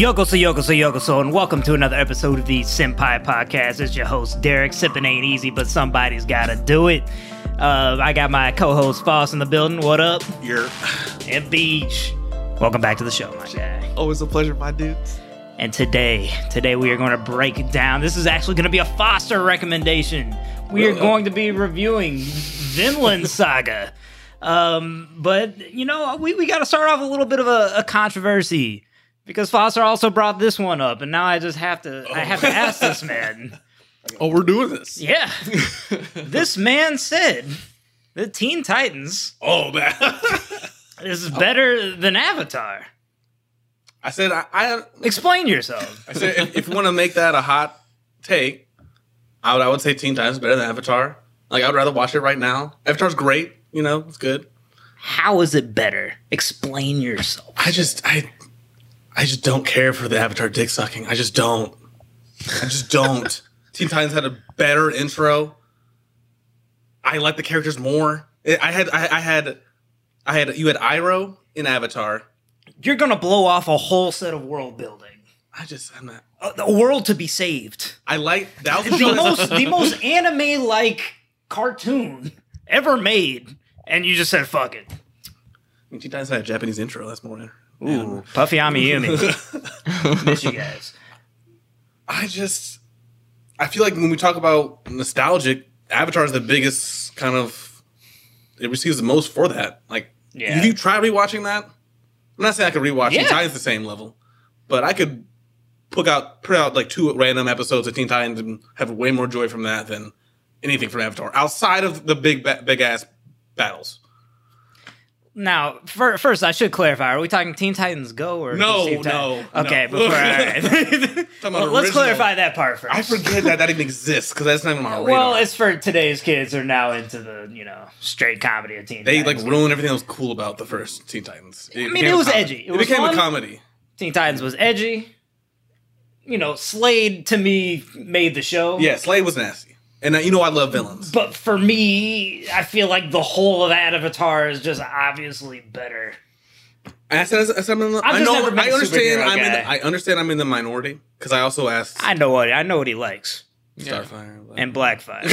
Yokoso, Yokoso, Yokoso, and welcome to another episode of the Senpai Podcast. It's your host, Derek. Sipping ain't easy, but somebody's gotta do it. Uh, I got my co host, Foss, in the building. What up? You're And Beach. Welcome back to the show, my guy. always a pleasure, my dudes. And today, today we are going to break down. This is actually going to be a Foster recommendation. We are going to be reviewing Vinland Saga. Um, but you know, we, we got to start off a little bit of a, a controversy because Foster also brought this one up, and now I just have to I have to oh. ask this man. Oh, we're doing this. Yeah, this man said the Teen Titans Oh man. this is better than Avatar. I said I, I, Explain yourself. I said if, if you want to make that a hot take, I would I would say Teen Titans is better than Avatar. Like I would rather watch it right now. Avatar's great, you know, it's good. How is it better? Explain yourself. I just I I just don't care for the Avatar dick sucking. I just don't. I just don't. Teen Titans had a better intro. I like the characters more. I had I, I had I had you had Iroh in Avatar. You're gonna blow off a whole set of world building. I just I'm not. A, a world to be saved. I like that was The most the most anime like cartoon ever made. And you just said fuck it. I mean, Teen Titans had a Japanese intro. That's more. Ooh, Puffy Amiyumi. Miss you guys. I just I feel like when we talk about nostalgic, Avatar is the biggest kind of. It receives the most for that. Like, Yeah. if you try rewatching that, I'm not saying I could rewatch Yeah. Teen Titans the same level, but I could put out put out like two random episodes of Teen Titans and have way more joy from that than anything from Avatar outside of the big big ass battles. Now, fir- first, I should clarify: Are we talking Teen Titans Go or No, no, Okay, no. before all right. Well, let's clarify that part first. I forget that that even exists because that's not even my radar. Well, it's for today's kids who are now into the you know straight comedy of Teen Titans. They Titans. like ruin everything that was cool about the first Teen Titans. I mean, it was edgy. It It, was became fun. a comedy. Teen Titans was edgy. You know, Slade to me made the show. Yeah, Slade was nasty, and uh, you know I love villains. But for me, I feel like the whole of Avatar is just obviously better. And I said, I, said I'm in the, I've I just never been I a understand. I'm in. The, I understand. I'm in the minority because I also asked I know what I know what he likes. Starfire but- And Blackfire.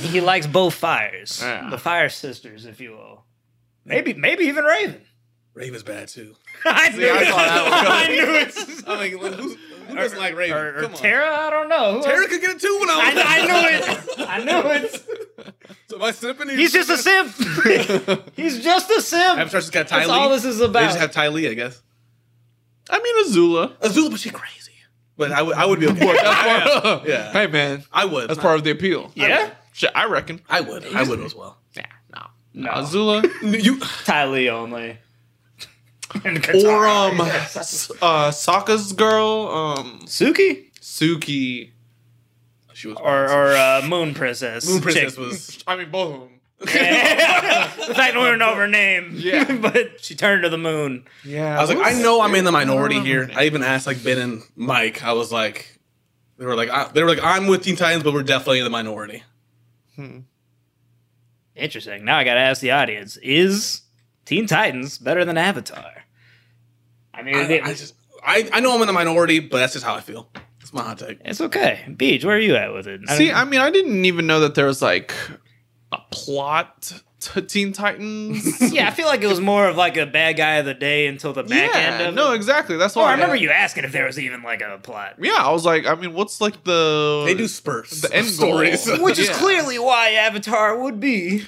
he likes both fires. Yeah. The Fire Sisters, if you will. Maybe maybe even Raven. Raven's bad too. I knew I it. saw that I knew it. I mean, who, who doesn't like Raven? Or, or Come on, Tara, I don't know. Who Tara else? could get it too when I I, was. I knew it. I knew it. So am I sipping? He's just a simp. He's just a simp. Avatar's just got Ty That's Lee. all this is about. They about. just have Ty Lee, I guess. I mean, Azula. Azula, but she's crazy. But I would, I would be okay. That's Yeah. Hey, man. I would. That's part of the appeal. yeah? Shit, I reckon. I would. I would as well. Yeah, no. No. Azula. You. Ty Lee only. And or, um, S- uh, Sokka's girl, um, Suki? Suki. She was. Or, or uh, Moon Princess. Moon Princess chick. was. I mean, both of them. the fact that we don't know her name. Yeah. but she turned to the moon. Yeah. I was like, I know I'm in the minority here. I even asked like Ben and Mike. I was like, they were like, I, they were like, I'm with Teen Titans, but we're definitely in the minority. Hmm. Interesting. Now I gotta ask the audience: Is Teen Titans better than Avatar? I mean, I, it- I just, I, I know I'm in the minority, but that's just how I feel. That's my hot take. it's okay. Beach, where are you at with it? I See, I mean, I didn't even know that there was like a plot to Teen Titans. yeah, I feel like it was more of like a bad guy of the day until the back end of no, it. exactly. That's Oh, why I remember you asking if there was even like a plot, Yeah, I was like, I mean, what's like the They do spurts. the end stories. which is Yeah. clearly why Avatar would be.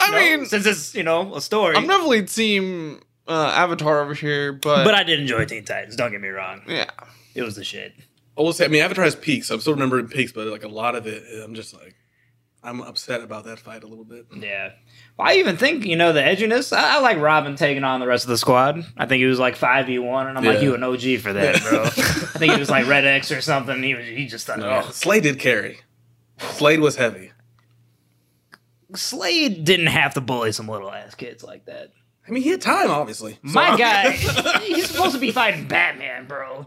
I No? mean, since it's you know a story. I'm definitely team uh, Avatar over here, but but I did enjoy Teen Titans. Don't get me wrong; yeah, it was the shit. I will say, I mean, Avatar has peaks. I'm still remembering peaks, but like a lot of it, I'm just like, I'm upset about that fight a little bit. Yeah. Well, I even think, you know, the edginess. I, I like Robin taking on the rest of the squad. I think he was like 5v1, and I'm like, Yeah. you an OG for that, bro. I think he was like Red X or something. He was he just thought, No, oh. Slade did carry. Slade was heavy. Slade didn't have to bully some little ass kids like that. I mean, he had time, obviously. So My guy, he's supposed to be fighting Batman, bro.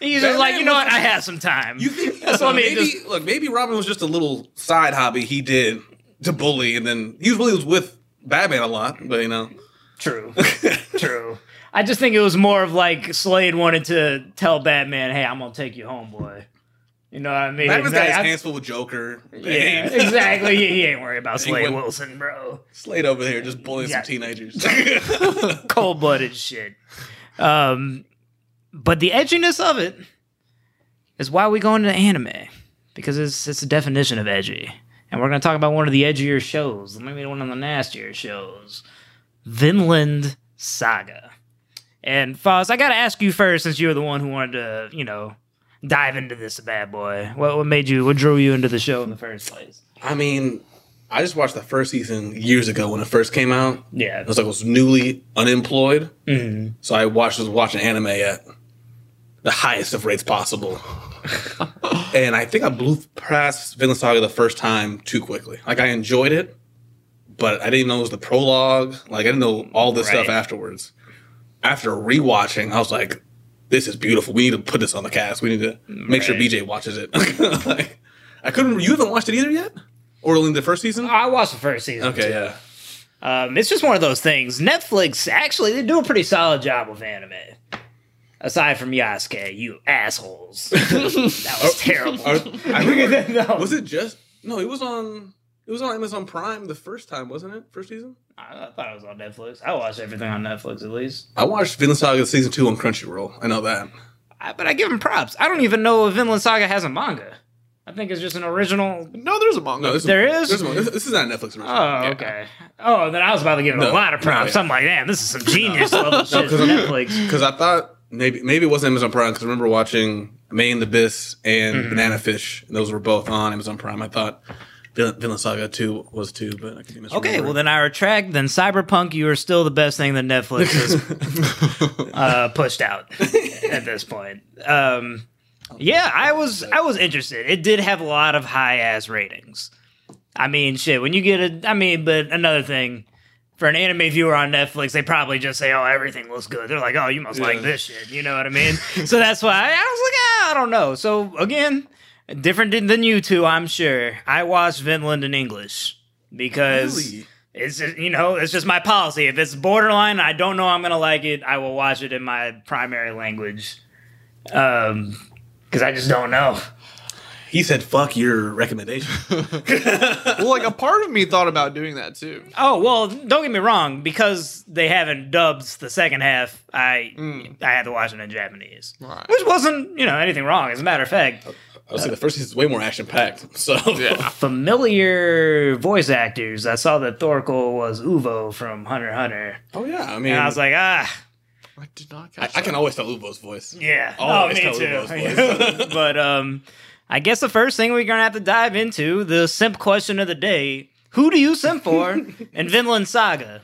He's just like, you know what? I have some time. You think That's what I mean, maybe just- look, maybe Robin was just a little side hobby he did to bully, and then he really was with Batman a lot, but you know, True. True. I just think it was more of like Slade wanted to tell Batman, "Hey, I'm gonna take you home, boy." You know what I mean? Batman's got his hands full with Joker. yeah, exactly. He, he ain't worried about Slade Wilson, bro. Slade over here just bullying Yeah. some teenagers. Cold blooded shit. Um, but the edginess of it is why we go into anime because it's it's a definition of edgy, and we're gonna talk about one of the edgier shows, maybe one of the nastier shows, Vinland Saga. And Foz, I gotta ask you first, since you were the one who wanted to, you know, dive into this bad boy. What what made you? What drew you into the show in the first place? I mean, I just watched the first season years ago when it first came out. Yeah. It was like I was newly unemployed, Mhm. so I watched was watching anime at the highest of rates possible. and I think I blew past Vinland Saga the first time too quickly. Like I enjoyed it, but I didn't know it was the prologue. Like I didn't know all this stuff afterwards. After rewatching, I was like, "This is beautiful. We need to put this on the cast. We need to make sure BJ watches it." like, I couldn't. You haven't watched it either yet, or only the first season? I watched the first season. Okay, too. yeah. Um, it's just one of those things. Netflix actually they do a pretty solid job with anime. Aside from Yasuke, you assholes. that was terrible. Are- I remember, No. was it just no? It was on. It was on Amazon Prime the first time, wasn't it? First season. I thought it was on Netflix. I watched everything on Netflix at least. I watched Vinland Saga season two on Crunchyroll. I know that. I, but I give him props. I don't even know if Vinland Saga has a manga. I think it's just an original. No, there's a manga. No, this There is? This, one- this, this is not a Netflix original. Oh, okay. Oh, then I was about to give him a lot of props. no, yeah. I'm like, damn, this is some genius level shit from 'cause I'm- Netflix. Because I thought maybe maybe it wasn't Amazon Prime. Because I remember watching Made in Abyss and Mm-hmm. Banana Fish. And those were both on Amazon Prime. I thought Vinland, Vinland Saga two was two, but I could be misremembering. Okay, well then I retract. Then Cyberpunk, you are still the best thing that Netflix has uh, pushed out at this point. Um, yeah, I was I was interested. It did have a lot of high ass ratings. I mean, shit. When you get a, I mean, but another thing. For an anime viewer on Netflix, they probably just say, "Oh, everything looks good." They're like, "Oh, you must like this shit." You know what I mean? so that's why I, I was like, ah, "I don't know." So again, different than- than you two, I'm sure. I watched Vinland in English because Really? it's just, you know it's just my policy. If it's borderline, I don't know I'm gonna like it. I will watch it in my primary language, um, because I just don't know. He said, "Fuck your recommendation." well, like a part of me thought about doing that too. Oh well, don't get me wrong. Because they haven't dubbed the second half, I I had to watch it in Japanese, Right. which wasn't you know anything wrong. As a matter of fact, I would say the first season is way more action packed. So Yeah. familiar voice actors. I saw that Thorkel was Uvo from Hunter Hunter, Oh yeah, I mean, and I was like, ah. I did not I, catch I can always tell Uvo's voice. Yeah. Oh, oh, me totally too. Will's voice. but um, I guess the first thing we're gonna have to dive into the simp question of the day: Who do you simp for in Vinland Saga?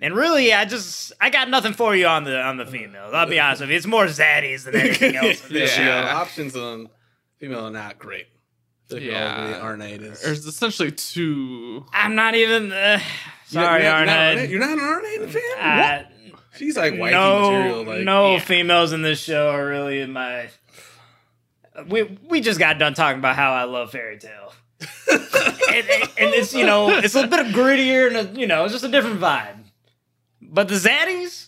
And really, I just I got nothing for you on the on the females. I'll be honest with you; it's more zaddies than anything else. yeah, Yeah. options on female are not great. Like Yeah. yeah, Arnheid is. There's essentially two. I'm not even. Uh, You're- sorry, you're not- Arnett. You're not an Arnheid fan. Uh, what? She's like wifey no, material. Like no yeah. females in this show are really in my. We we just got done talking about how I love Fairy Tail, and, and, and it's you know it's a bit of grittier and a, you know it's just a different vibe. But the Zaddies,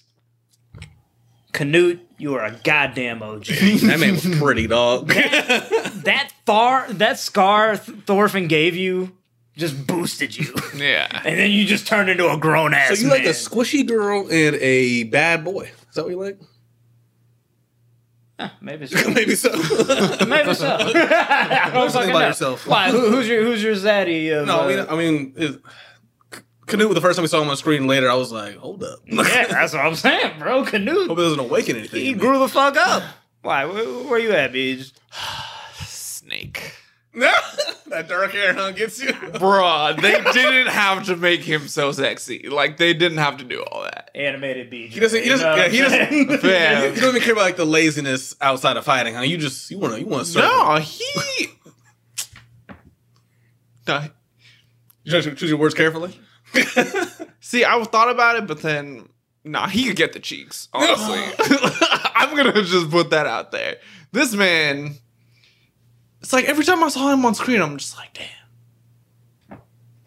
Canute, you are a goddamn OG. that man was pretty dog. that far that scar Th- Thorfinn gave you just boosted you, Yeah. and then you just turned into a grown ass. so you man. like a squishy girl and a bad boy? Is that what you like? Maybe so. Maybe so. Maybe so. I don't something fucking about know. yourself. Why? Who, who's your Who's your zaddy? Of, no, I mean, uh, I mean, it, Canute. The first time we saw him on screen, later I was like, hold up. yeah, that's what I'm saying, bro. Canoe. Hope it doesn't awaken anything. he in me. grew the fuck up. Why? Where, where you at, Beej? Snake. that dark hair, huh? Gets you. Bruh, they didn't have to make him so sexy. Like they didn't have to do all that. Animated Beej. He doesn't. He doesn't. Yeah, he doesn't. Yeah. yeah, you don't even care about like the laziness outside of fighting. Huh? You just you want to you want to serve. No, he. No, You try to choose your words carefully. See, I thought about it, but then nah, he could get the cheeks. Honestly, I'm gonna just put that out there. This man, it's like every time I saw him on screen, I'm just like, damn.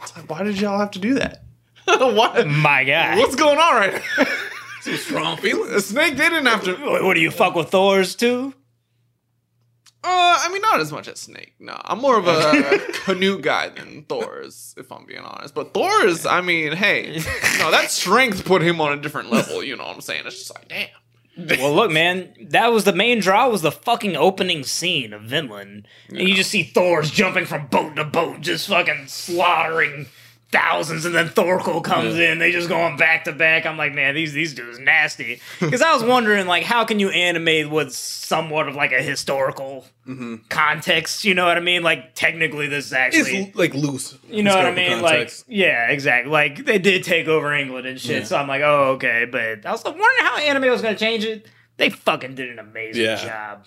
It's like, why did y'all have to do that? what? My God. What's going on right now? Some strong feelings. Snake didn't have to. What, what do you fuck with Thor's too? Uh, I mean, not as much as Snake. No, I'm more of a Canute guy than Thor's, if I'm being honest. But Thor's, I mean, hey, no, that strength put him on a different level. You know what I'm saying? It's just like, damn. Well, look, man, that was the main draw. Was the fucking opening scene of Vinland, and you just see Thor's jumping from boat to boat, just fucking slaughtering thousands, and then Thorkel comes in. They just going back to back. I'm like, man, these these dudes nasty. Because I was wondering, like, how can you animate with somewhat of like a historical context? You know what I mean? Like, technically, this is actually. It's like loose. You know what I mean? context. Like, yeah, exactly. Like they did take over England and shit. Yeah. So I'm like, oh, okay. But I was like, wondering how anime was gonna change it. They fucking did an amazing Yeah. job.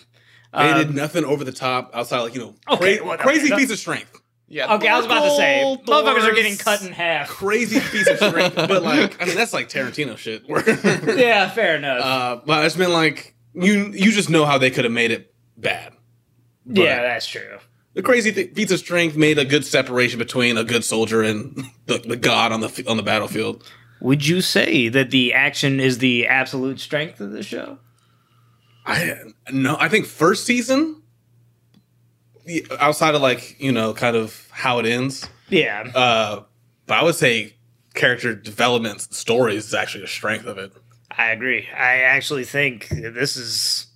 they Um, did nothing over the top outside, like you know, Okay, cra- well, crazy okay, piece of strength. Yeah. okay, I was about to say, motherfuckers are getting cut in half. Crazy piece of strength, but like I mean, that's like Tarantino shit. Yeah, fair enough. uh, but it's been like you you just know how they could have made it bad. but- yeah, that's true. The crazy th- feats of strength made a good separation between a good soldier and the, the god on the on the battlefield. Would you say that the action is the absolute strength of the show? I no, I think first season, outside of like you know, kind of how it ends. Yeah. Uh, but I would say character development stories is actually a strength of it. I agree. I actually think this is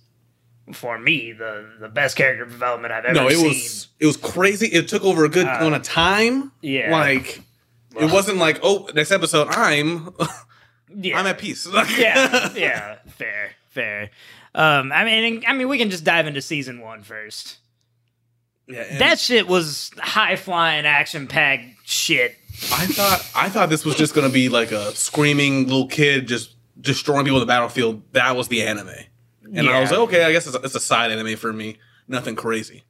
for me the the best character development I've ever no, it seen. was it was crazy. It took over a good Uh, amount of time. yeah. like it wasn't like oh next episode I'm yeah. I'm at peace. yeah, yeah, fair, fair. Um, I mean, I mean, we can just dive into season one first. Yeah. That shit was high flying, action packed shit. I thought I thought this was just gonna be like a screaming little kid just destroying people on the battlefield. That was the anime, and I was like, okay, I guess it's a, it's a side anime for me. Nothing crazy.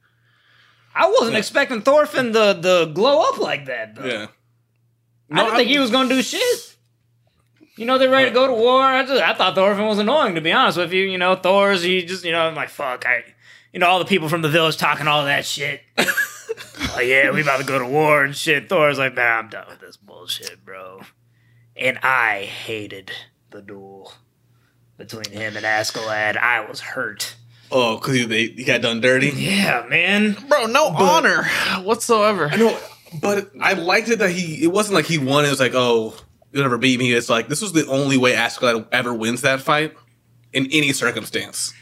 I wasn't Yeah. expecting Thorfinn to, to glow up like that. Though. Yeah. I didn't think he was gonna do shit. You know, they're ready to go to war. I just, I thought Thorfinn was annoying, to be honest with you. You know, Thor's, he just, you know, I'm like, fuck, I, you know, all the people from the village talking all that shit. oh yeah, we about to go to war and shit. Thor's like, man, I'm done with this bullshit, bro. And I hated the duel between him and Askeladd. I was hurt. Oh, because he, he got done dirty. Yeah, man. Bro, no honor whatsoever. I know, but I liked it that he. It wasn't like he won. It was like, oh, you'll never beat me. It's like this was the only way Askeladd ever wins that fight in any circumstance,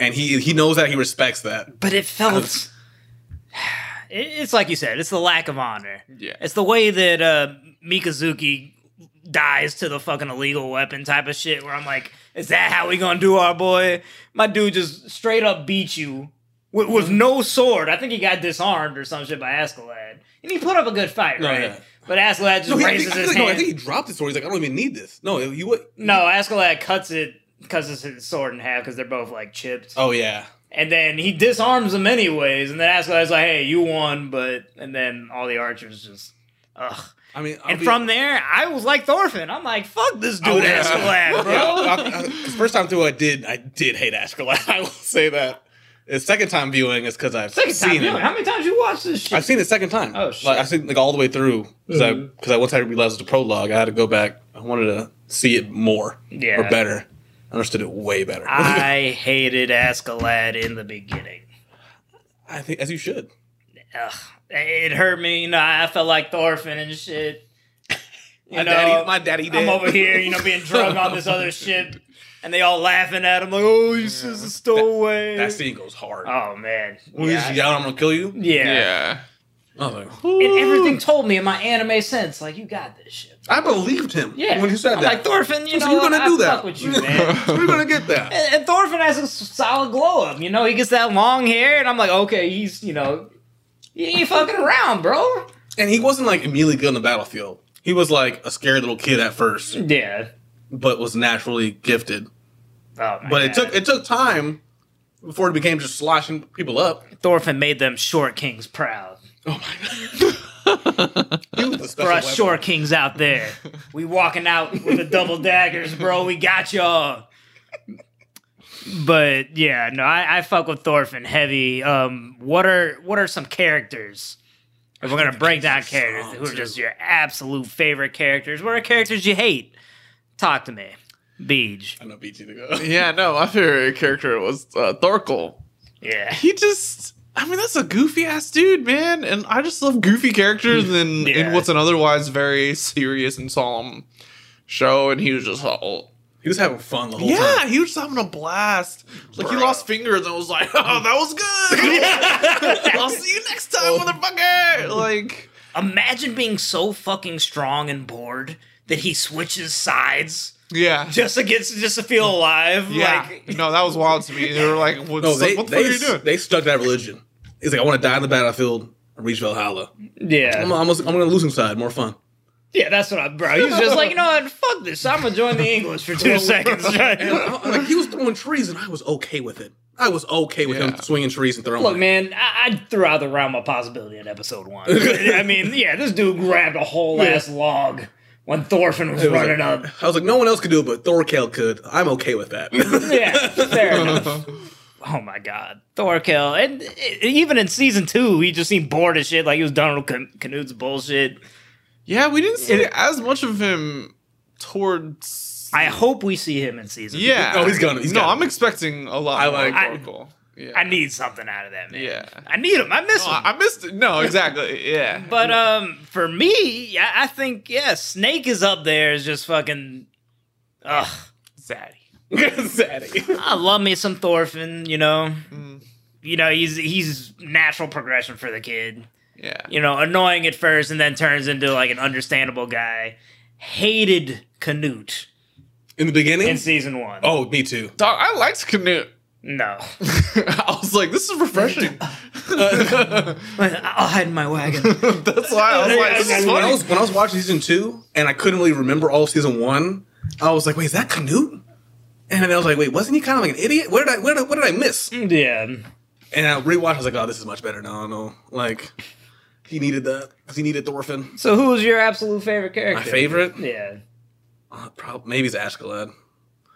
and he he knows that. He respects that. But it felt. It's like you said, it's the lack of honor. Yeah. It's the way that uh, Mikazuki dies to the fucking illegal weapon type of shit where I'm like, is that how we gonna do our boy? My dude just straight up beat you with, with no sword. I think he got disarmed or some shit by Askeladd. And he put up a good fight, No, right? yeah. But Askeladd just No, he, I raises his no, I hand. think he dropped his sword. He's like, I don't even need this. No, you would. no, Askeladd cuts it, cuts his sword in half because they're both like chipped. Oh yeah. And then he disarms them anyways, and then Askeladd's like, "Hey, you won," but and then all the archers just, ugh. I mean, I'll And be- from there, I was like Thorfinn. I'm like, "Fuck this oh, dude, Oh, yeah. Askeladd, bro." Yeah, because first time through, I did I did hate Askeladd. I will say that. The second time viewing is because I've Second seen it. how many times you watched this shit? I've seen it second time. Oh, shit. Like I've seen like all the way through because I mm-hmm. because I once I realized it was a prologue, I had to go back. I wanted to see it more Yeah. or better. I understood it way better. I hated Askeladd in the beginning. I think as you should. Ugh, it hurt me. You know, I felt like Thorfinn and shit. You My know, daddy, my daddy did. I'm over here, you know, being drunk on this other shit, and they all laughing at him like, "Oh, he's just a stowaway." That scene goes hard. Oh man, when he's yelling, "I'm gonna kill you." yeah. Yeah. I like, And everything told me in my anime sense, like you got this shit. I believed him. Yeah, when he said I'm that. like Thorfinn, you So know, you're gonna I do fuck that. with you, man. so we're gonna get that. and, and Thorfinn has a solid glow up. You know, he gets that long hair, and I'm like, okay, he's you know, he ain't fucking around, bro. And he wasn't like immediately good on the battlefield. He was like a scared little kid at first, Yeah. but was naturally gifted. Oh, my But it took it took time before it became just sloshing people up. Thorfinn made them short kings proud. Oh my god! He was the special For us weapon. short kings out there, we walking out with the double daggers, bro. We got y'all. But yeah, no, I, I fuck with Thorfinn heavy. Um, what are what are some characters If we're gonna break down characters who are just your absolute favorite characters, what are characters you hate? Talk to me, Beej. I know BT to go. Yeah, no, my favorite character was uh, Thorkel. Yeah, He just, I mean, that's a goofy ass dude, man. And I just love goofy characters in, Yeah. in what's an otherwise very serious and solemn show. And he was just all, He was having fun the whole yeah, time. he was just having a blast. Like he lost fingers and was like, oh, that was good. I'll see you next time, oh. motherfucker. Like, imagine being so fucking strong and bored that he switches sides yeah. just to get just to feel alive. Yeah, Like, no, that was wild to me. They were like, "What's, No, they what the they, fuck are you doing?" they stuck that religion. He's like, I want to die on the battlefield and reach Valhalla. yeah, I'm, I'm, I'm on the losing side, more fun. yeah. That's what I, bro. He was just like, you know what? Fuck this. I'm gonna join the English for two seconds. And I- like he was throwing trees, and I was okay with it. I was okay with him swinging trees and throwing. Look, man, I, I threw out the realm of possibility in episode one. I mean, yeah, this dude grabbed a whole ass log when Thorfinn was was running like- up. I was like, no one else could do it, but Thorkel could. I'm okay with that. Yeah, fair enough. Oh my god, Thorkel, and even in season two, he just seemed bored as shit. Like he was done with Can- Canute's bullshit. Yeah, we didn't see It- as much of him towards. I hope we see him in season. yeah, Oh, he's gonna- he's no, gonna. I'm expecting a lot. I more like- I- Thorkel. Yeah, I need something out of that man. Yeah. I need him. I miss No, him. I I missed it. No, exactly. Yeah, But um, for me, I, I think yeah, Snake is up there. Is just fucking. Ugh, Zaddy. Zaddy. I love me some Thorfinn. You know, Mm. you know he's he's natural progression for the kid. Yeah, You know, annoying at first and then turns into like an understandable guy. Hated Canute In the beginning? in season one. oh, me too. dog. I liked Canute. No, I was like, this is refreshing. I'll hide in my wagon. That's why I was like, this is when I funny. was when I was watching season two and I couldn't really remember all of season one, I was like, wait, is that Canute? And then I was like, wait, wasn't he kind of like an idiot? What did I what did I, what did I miss? yeah, And I rewatched. I was like, oh, this is much better now. No, like he needed that because he needed Thorfinn. so who was your absolute favorite character? My favorite, Yeah, uh, probably maybe it's Askeladd.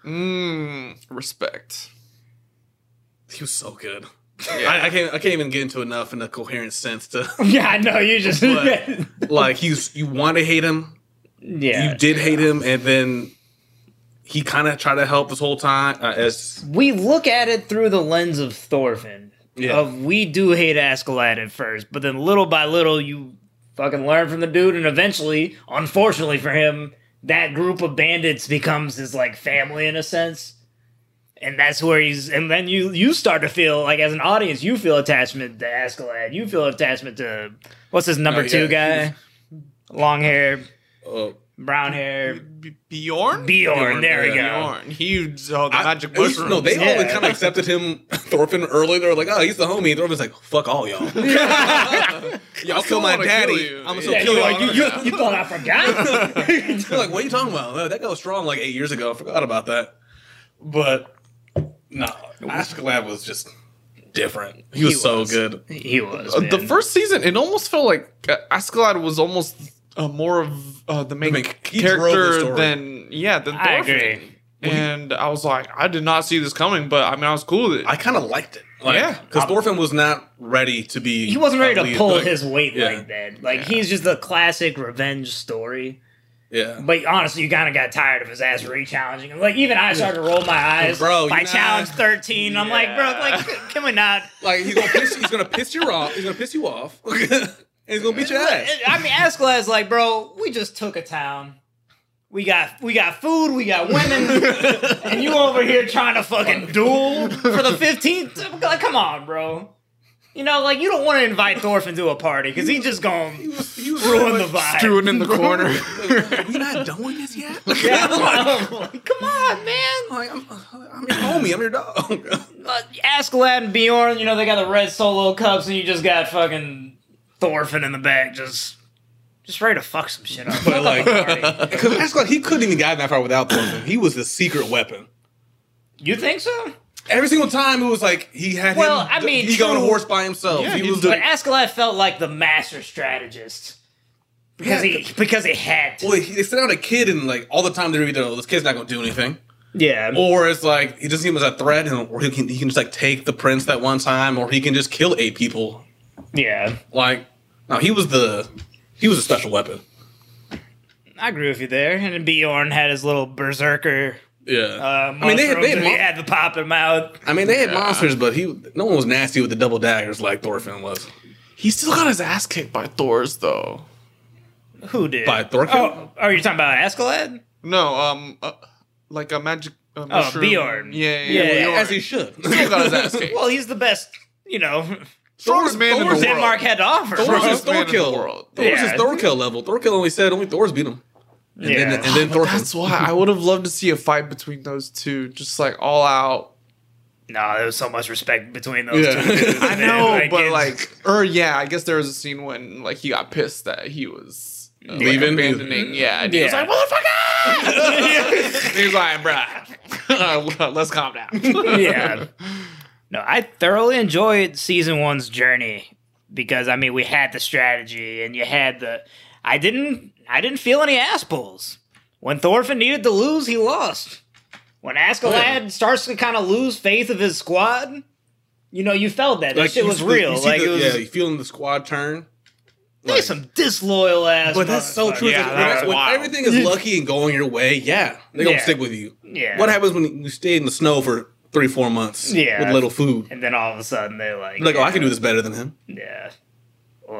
Mm, respect. He was so good. Yeah. I, I can't I can't even get into enough in a coherent sense to yeah. I know you just. But- like he's you want to hate him, yeah, you did hate him, and then he kind of tried to help this whole time uh, as we look at it through the lens of Thorfinn. Yeah. Of we do hate Askeladd at first, but then little by little you fucking learn from the dude, and eventually, unfortunately for him, that group of bandits becomes his like family in a sense. And that's where he's, and then you you start to feel like as an audience, you feel attachment to Askeladd. You feel attachment to what's his number two yeah, guy, long hair, uh, brown hair. B- Bjorn? Bjorn, there we go. Bjorn. He oh, the I- magic it mushroom. No, they all kind of accepted him, Thorfinn, early. They were like, "Oh, he's the homie." And Thorfinn's like, "Fuck all y'all. y'all kill my daddy. kill. I'm gonna Yeah, kill you, y'all." like, you, you, you thought I forgot? They're like, what are you talking about? Uh, That guy was strong like eight years ago. I forgot about that. But no, Askeladd was just different. He was, He so good. he was. Uh, the first season, it almost felt like uh, Askeladd was almost uh, more of uh, the main The main- he drove the character than yeah, than I Thorfinn. agree. And I was like, I did not see this coming, but I mean, I was cool with it. I kind of liked it. Like, Yeah. because Thorfinn was not ready to be. he wasn't ready to lead, pull like- his weight yeah. like that. Like Yeah. he's just a classic revenge story. Yeah, But honestly, you kind of got tired of his ass re-challenging him. Like even I started to roll my eyes. Bro, by you challenge not- thirteen, I'm like, bro, like, can we not? like he's gonna piss. He's gonna piss you off. He's gonna piss you off. and he's gonna beat your ass. I mean, Askeladd's like, bro, we just took a town. We got we got food, we got women, and you over here trying to fucking duel for the fifteenth. Like, come on, bro. You know, like you don't want to invite Thorfinn to a party because he's just He going was, he was ruin the like, vibe. Stewing in the corner. Are we not doing this yet? Yeah, like, like, come on, man. like, I'm, I'm your homie. I'm your dog. Uh, Askeladd and Bjorn, you know, they got the red solo cups, and you just got fucking Thorfinn in the back, just just ready to fuck some shit up. But, like- Party. Because Askeladd, he couldn't even get that far without Thorfinn. He was the secret weapon. you think so? Every single time it was like he had Well, him. I mean, he got on a horse by himself. Yeah, he was the- the. But Askeladd felt like the master strategist because Yeah, he because he had to. Well, he, they sent out a kid, and like all the time they're either, "Oh, this kid's not going to do anything," yeah, or it's like he doesn't see him as a threat, and or he can he can just like take the prince that one time, or he can just kill eight people. yeah. Like No, he was the he was a special weapon. I agree with you there. And then Bjorn had his little berserker. Yeah. Uh, I mean, they had, they had, mushrooms and he mon- had the pop in mouth. I mean, they had monsters, but he no one was nasty with the double daggers like Thorfinn was. He still got his ass kicked by Thor's though. Who did? By Thorkel? Oh, are you talking about Askeladd? No, um, uh, like a magic. Uh, Oh. Bjorn. Yeah, yeah, Yeah, yeah. yeah. As he should. still got his ass kicked. Well, he's the best, you know, Strongest man in the Thor's world. Denmark had to offer. Thor's Strongest his man in the Thorkel. world. Thor's Yeah. his Thorkel level. Thorkel only said only Thor's beat him. And Yeah. then, and then But Thorfinn. that's why I would have loved to see a fight between those two, just like all out. No, there was so much respect between those Yeah. two. dudes, I know, Like, but like, or yeah, I guess there was a scene when like he got pissed that he was uh, like, Leaving? abandoning. Yeah, and he was Yeah. like, "Motherfucker!" he was like, "Bruh, let's calm down." yeah. No, I thoroughly enjoyed season one's journey because I mean we had the strategy and you had the I didn't I didn't feel any ass pulls. When Thorfinn needed to lose, he lost. When Askeladd starts to kind of lose faith of his squad, you know, you felt that. That shit was see- real. Like the- it was yeah, you feeling the squad turn. they some disloyal ass. But that's so true. Yeah, like, when, everything is lucky and going your way, yeah, they're gonna Yeah. stick with you. Yeah. What happens when you stay in the snow for three, four months Yeah. with little food? And then all of a sudden they're like, Like, oh, I can do this better than him. Yeah.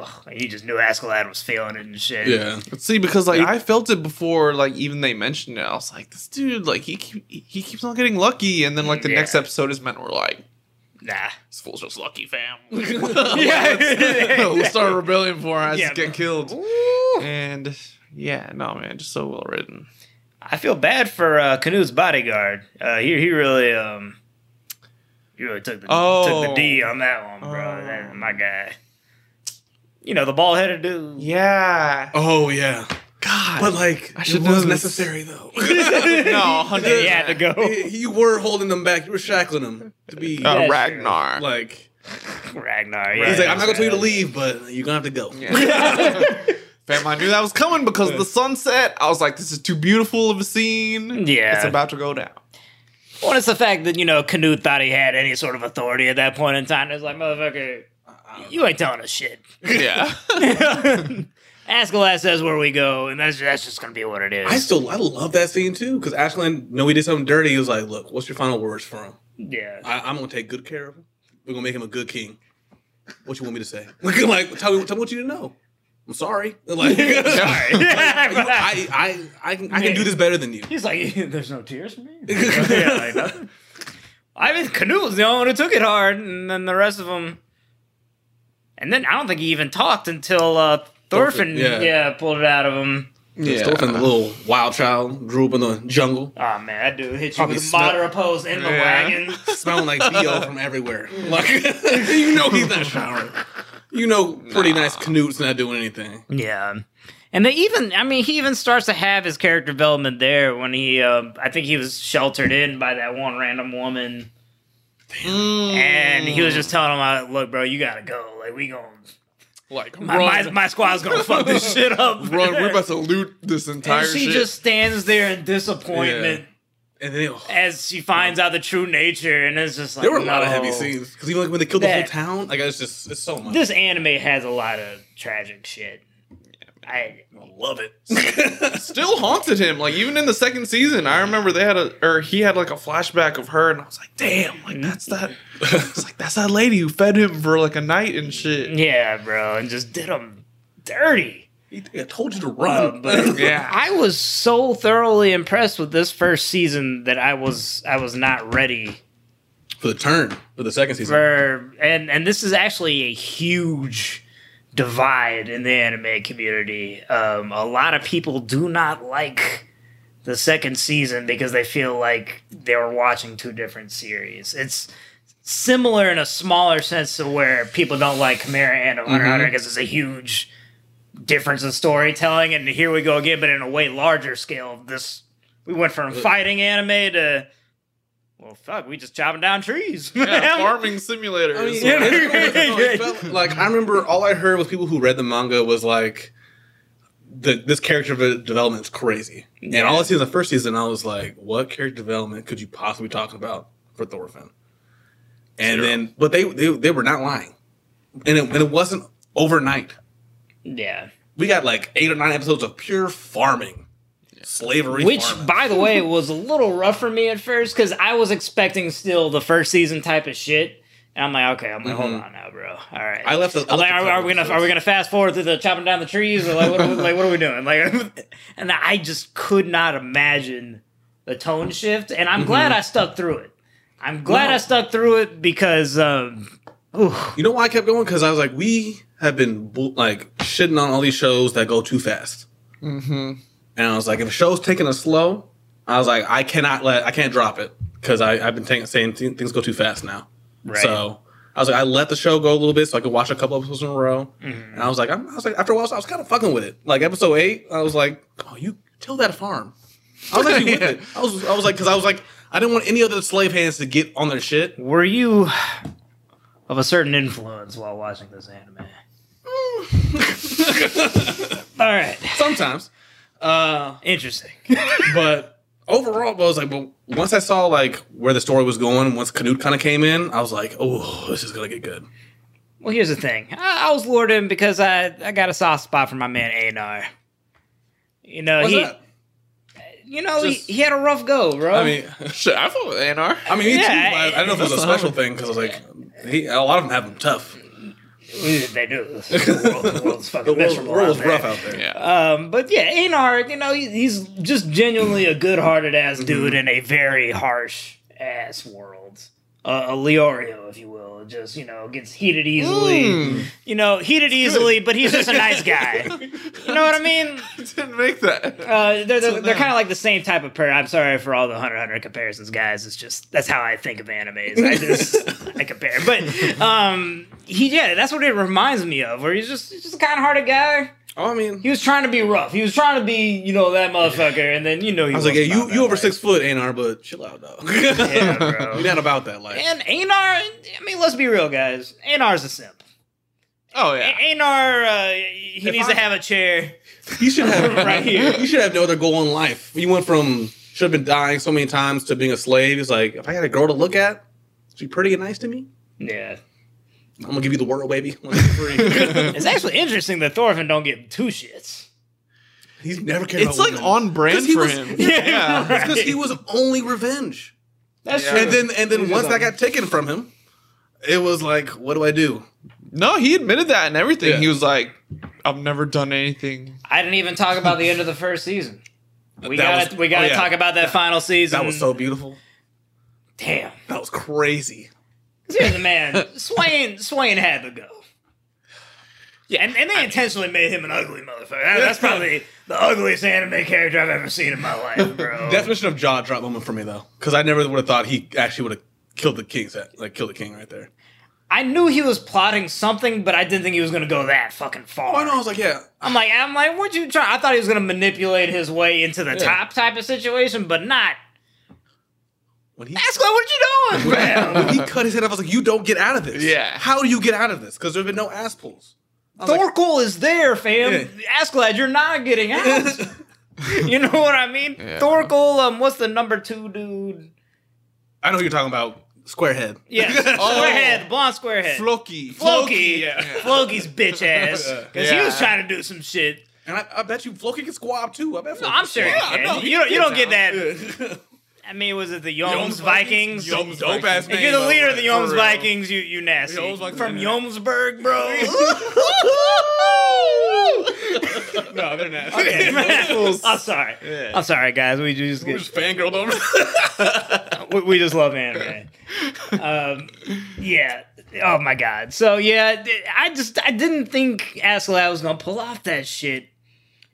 Ugh, he just knew Askeladd was feeling it and shit. Yeah. See, because like I felt it before, like even they mentioned it, I was like, "This dude, like he keep, he keeps on getting lucky," and then like the Yeah. next episode is meant we're like, Nah. "This fool's just lucky, fam." Yeah. we'll start a rebellion for us Yeah. get killed. And yeah, no man, just so well written. I feel bad for uh, Canute's bodyguard. Uh, he he really um he really took the Oh. took the D on that one, bro. Oh. My guy. You know the bald headed dude. Yeah, Oh yeah. God, But like, I it should was know this. necessary though. no, hundred. He had to go. you were holding them back. You were shackling them to be Uh, Yeah, Ragnar. like. Ragnar. Yeah, He's like, I'm not gonna tell you to leave, but you're gonna have to go. Fam, I knew that was coming because of the sunset. I was like, "This is too beautiful of a scene. Yeah. it's about to go down." Well, it's the fact that you know Canute thought he had any sort of authority at that point in time. It's like, motherfucker, you ain't telling us shit. Yeah, Askeladd says where we go, and that's that's just gonna be what it is. I still, I love that scene too because Askeladd knew he did something dirty. He was like, "Look, what's your final words for him? yeah. I, I'm gonna take good care of him. We're gonna make him a good king. What you want me to say? like, tell me, tell me what you need to know. I'm sorry. Like, Sorry. I, I, I can, I can do this better than you. He's like, there's no tears for me. yeah, like nothing. I mean, Canute was the only one who took it hard, and then the rest of them. And then I don't think he even talked until uh, Thorfinn, Thorfinn, yeah. yeah. pulled it out of him. Yeah. Thorfinn, the little wild child, grew up in the jungle, Oh man, that dude hit you Probably with a smell- moderate pose in the Yeah. wagon. smelling like bo from everywhere. Like, you know he's not showering. You know, pretty nice Canute's not doing anything. Yeah. And they even, I mean, he even starts to have his character development there when he, uh, I think he was sheltered in by that one random woman. And he was just telling him, uh, look, bro, you gotta go. Like, we gonna." like my, my, my squad's gonna fuck this shit up. run. We're about to loot this entire and she shit. just stands there in disappointment And then as she finds out the true nature, and it's just like there were a lot of heavy scenes because even like when they killed the whole town, like it's just it's so much. This anime has a lot of tragic shit. I love it. still haunted him. Like even in the second season, I remember they had a or he had like a flashback of her, and I was like, damn, like that's that. It's like that's that lady who fed him for like a night and shit. yeah, bro, and just did him dirty. I told you to Uh, run. but Yeah. I was so thoroughly impressed with this first season that I was I was not ready for the turn for the second season. for and and this is actually a huge divide in the anime community. Um, a lot of people do not like the second season because they feel like they were watching two different series. It's similar in a smaller sense to where people don't like Chimera Ant Hunter x Hunter because it's a huge difference in storytelling. And here we go again, but in a way larger scale. This we went from fighting anime to well, fuck, we just chopping down trees. Yeah, farming simulator. I mean, is yeah, what- it's- no, it felt like I remember all I heard was people who read the manga was like, the, this character development is crazy. And all I see in the first season, I was like, what character development could you possibly talk about for Thorfinn? And Zero. then, but they, they they were not lying, and it, and it wasn't overnight. Yeah. We got like eight or nine episodes of pure farming, slavery. Which, farming. by the way, was a little rough for me at first because I was expecting still the first season type of shit. And I'm like, okay, I'm like, hold on now, bro. All right. I left the- I I'm like, the are, are we gonna couple are we gonna fast forward through the chopping down the trees or like what are we, like what are we doing? Like, and I just could not imagine the tone shift. And I'm glad I stuck through it. I'm glad No. I stuck through it because, um, ooh, You know why I kept going? Because I was like, we have been like shitting on all these shows that go too fast. Mm-hmm. And I was like, if a show's taking us slow, I was like, I cannot let, I can't drop it because I've been taking, saying th- things go too fast now. Right. So I was like, I let the show go a little bit so I could watch a couple episodes in a row. Mm-hmm. And I was like, I'm, I was like, after a while, I was kind of fucking with it. Like episode eight, I was like, oh, you till that farm. I was actually with Yeah. it. I was, I was like, because I was like, I didn't want any other slave hands to get on their shit. were you of a certain influence while watching this anime? All right, Sometimes. Uh, interesting. but overall, I was like, but once I saw like where the story was going, once Canute kind of came in, I was like, oh, this is gonna get good. Well, here's the thing. I, I was lured in because I, I got a soft spot for my man Einar. You know What's he, that? you know Just- he, he had a rough go, bro. I mean, Shit, I fought with Einar. I mean, me Yeah, too. I, I don't know if it was a special thing because I was like, he, a lot of them have them tough. They do. The, world, the world's fucking The world, miserable. world out rough out there. Yeah. Um, but yeah, Einar, you know, he's just genuinely a good-hearted ass Mm-hmm. dude in a very harsh ass world. Uh, a Leorio, if you will, just you know gets heated easily. Mm. You know, heated easily, but he's just a nice guy. You know what I mean? didn't make that. Uh, they're they're, they're kind of like the same type of pair. I'm sorry for all the Hunter Hunter comparisons, guys. It's just that's how I think of animes. I just I compare, but um, he yeah, that's what it reminds me of. Where he's just he's just a kind of hearted guy. Oh, I mean, He was trying to be rough. He was trying to be you know that motherfucker, and then you know he I was like, yeah, you you over life. six foot, Einar, but chill out, dog. Yeah, bro. You're not about that life. And Einar, I mean, let's be real, guys. Einar's a simp. Oh yeah. A- Einar, uh, he If needs I- to have a chair. He should have Right here. He should have no other goal in life. He went from should have been dying so many times to being a slave. He's like, if I had a girl to look at, she pretty and nice to me. Yeah, I'm gonna give you the world, baby. Let me be free. it's actually interesting that Thorfinn don't get two shits. He's never cared It's about like women. on brand for was- him. Yeah, Yeah. right. because he was only revenge. That's Yeah. true. And then and then He's once just that on- got taken from him, it was like, what do I do? No, he admitted that and everything. Yeah. He was like, "I've never done anything." I didn't even talk about the end of the first season. We gotta we gotta oh, yeah. talk about that final season. That was so beautiful. damn. That was crazy. Here's the man. Sweyn Sweyn had to go. Yeah, and, and they intentionally made him an ugly motherfucker. That- that's probably the ugliest anime character I've ever seen in my life, bro. Definition of jaw drop moment for me though, because I never would have thought he actually would have killed the king. Like killed the king right there. I knew he was plotting something, but I didn't think he was gonna go that fucking far. Oh, I know. I was like, yeah. I'm like, I'm like, what you trying? I thought he was gonna manipulate his way into the Yeah. top type of situation, but not. When he Ascla, what you doing, man? when he cut his head off, I was like, you don't get out of this. Yeah. How do you get out of this? Because there've been no ass pulls. I was like, Thorkel is there, fam. Yeah. Askeladd, you're not getting out. you know what I mean? Yeah. Thorkel, um, what's the number two dude? I know who you're talking about. Squarehead. Yeah, squarehead, blonde squarehead. Floki. Floki, yeah. Floki's bitch ass, because he was trying to do some shit. And I, I bet you Floki can squab too. I bet. No, Floki I'm can sure he can. no, you don't, you don't get that. Yeah. I mean, was it the Yoms Yoms Vikings? Yoms dope ass If you're the leader of the like, Yoms. Vikings, you you nasty. Yoms Vikings, From yeah. Yomsburg, bro. no, they're nasty. Okay, I'm sorry. Yeah. I'm sorry, guys. We just We're get, just fangirled over. we, we just love anime. Um, yeah. Oh my god. So yeah, I just I didn't think Askeladd was gonna pull off that shit,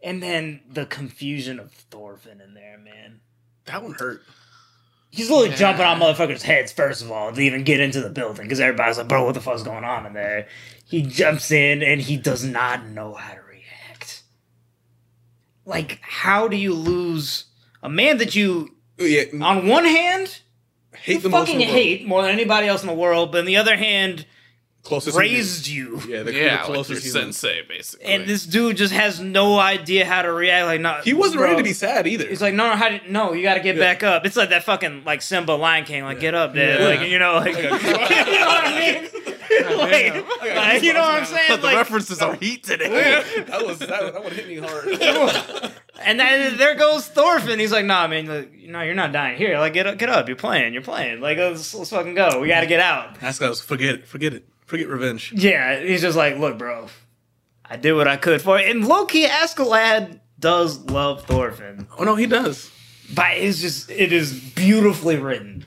and then the confusion of Thorfinn in there, man. that one hurt. He's literally Yeah. jumping on motherfuckers' heads first of all to even get into the building because everybody's like, "Bro, what the fuck's going on in there?" He jumps in and he does not know how to react. Like, how do you lose a man that you, oh, Yeah, on one hand, hate you the most fucking in the world. hate more than anybody else in the world, but on the other hand, Closest raised you. human. Yeah, the, Yeah, the like your closest human. sensei, basically. And this dude just has no idea how to react. Like, no, He wasn't bro. ready to be sad either. He's like, no, no, how did, no, you got to get Yeah. back up. It's like that fucking like Simba Lion King, like get up, dad. Yeah. Like you know, like you know what I mean. like, like, you know what I'm saying? But the Like, references are heat today. that was that, that would hit me hard. and then there goes Thorfinn. He's like, "Nah, man, like, no, you're not dying here. Like, get up, get up. You're playing. You're playing. Like, let's, let's fucking go. We got to get out." That's goes. Forget it. Forget it. Forget revenge. Yeah, he's just like, "Look, bro, I did what I could for it." And low key Askeladd does love Thorfinn, Oh no, he does. but it's just it is beautifully written.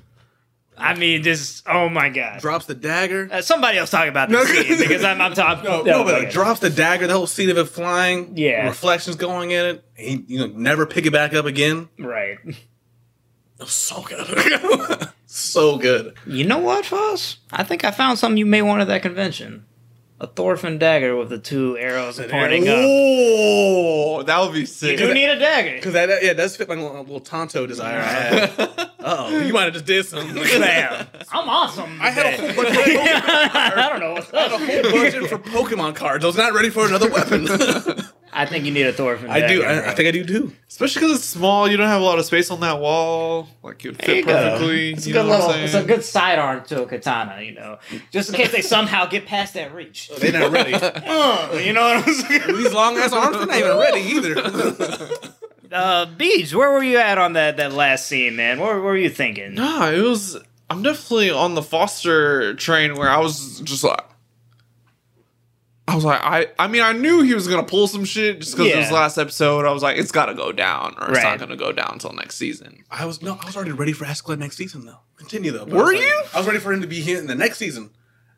I mean, just oh my god. Drops the dagger. Uh, somebody else talk about this scene because I'm, I'm talking. No, no, but okay. like, drops the dagger. The whole scene of it flying. Yeah. reflections going in it. He, you know, never pick it back up again. right. It was so good. So good. You know what, Foss? I think I found something you may want at that convention. A Thorfinn dagger with the two arrows pointing up. Oh, that would be sick. You do need a dagger. Because that yeah, it does fit my little, little tanto desire I had. oh, you might have just did something. Bam. I'm awesome. I had a whole bunch of I don't know what's I had a whole budget for Pokemon cards. I was not ready for another weapon. I think you need a Thorfinn I do. I. I think I do too. Especially because it's small, you don't have a lot of space on that wall. Like you'd fit you go. perfectly. It's a good know what little. It's a good sidearm to a katana, you know, just in case they somehow get past that reach. They're not ready. Uh, you know what I'm saying? These long ass arms are not even ready either. Uh, Beach, where were you at on that that last scene, man? What, what were you thinking? Nah, it was. I'm definitely on the Foster train where I was just like, I was like, I. I mean, I knew he was gonna pull some shit just because it was Yeah. last episode. I was like, it's gotta go down, or it's Right. not gonna go down until next season. I was no, I was already ready for Askeladd next season though. Continue though. Were I was like- you? I was ready for him to be here in the next season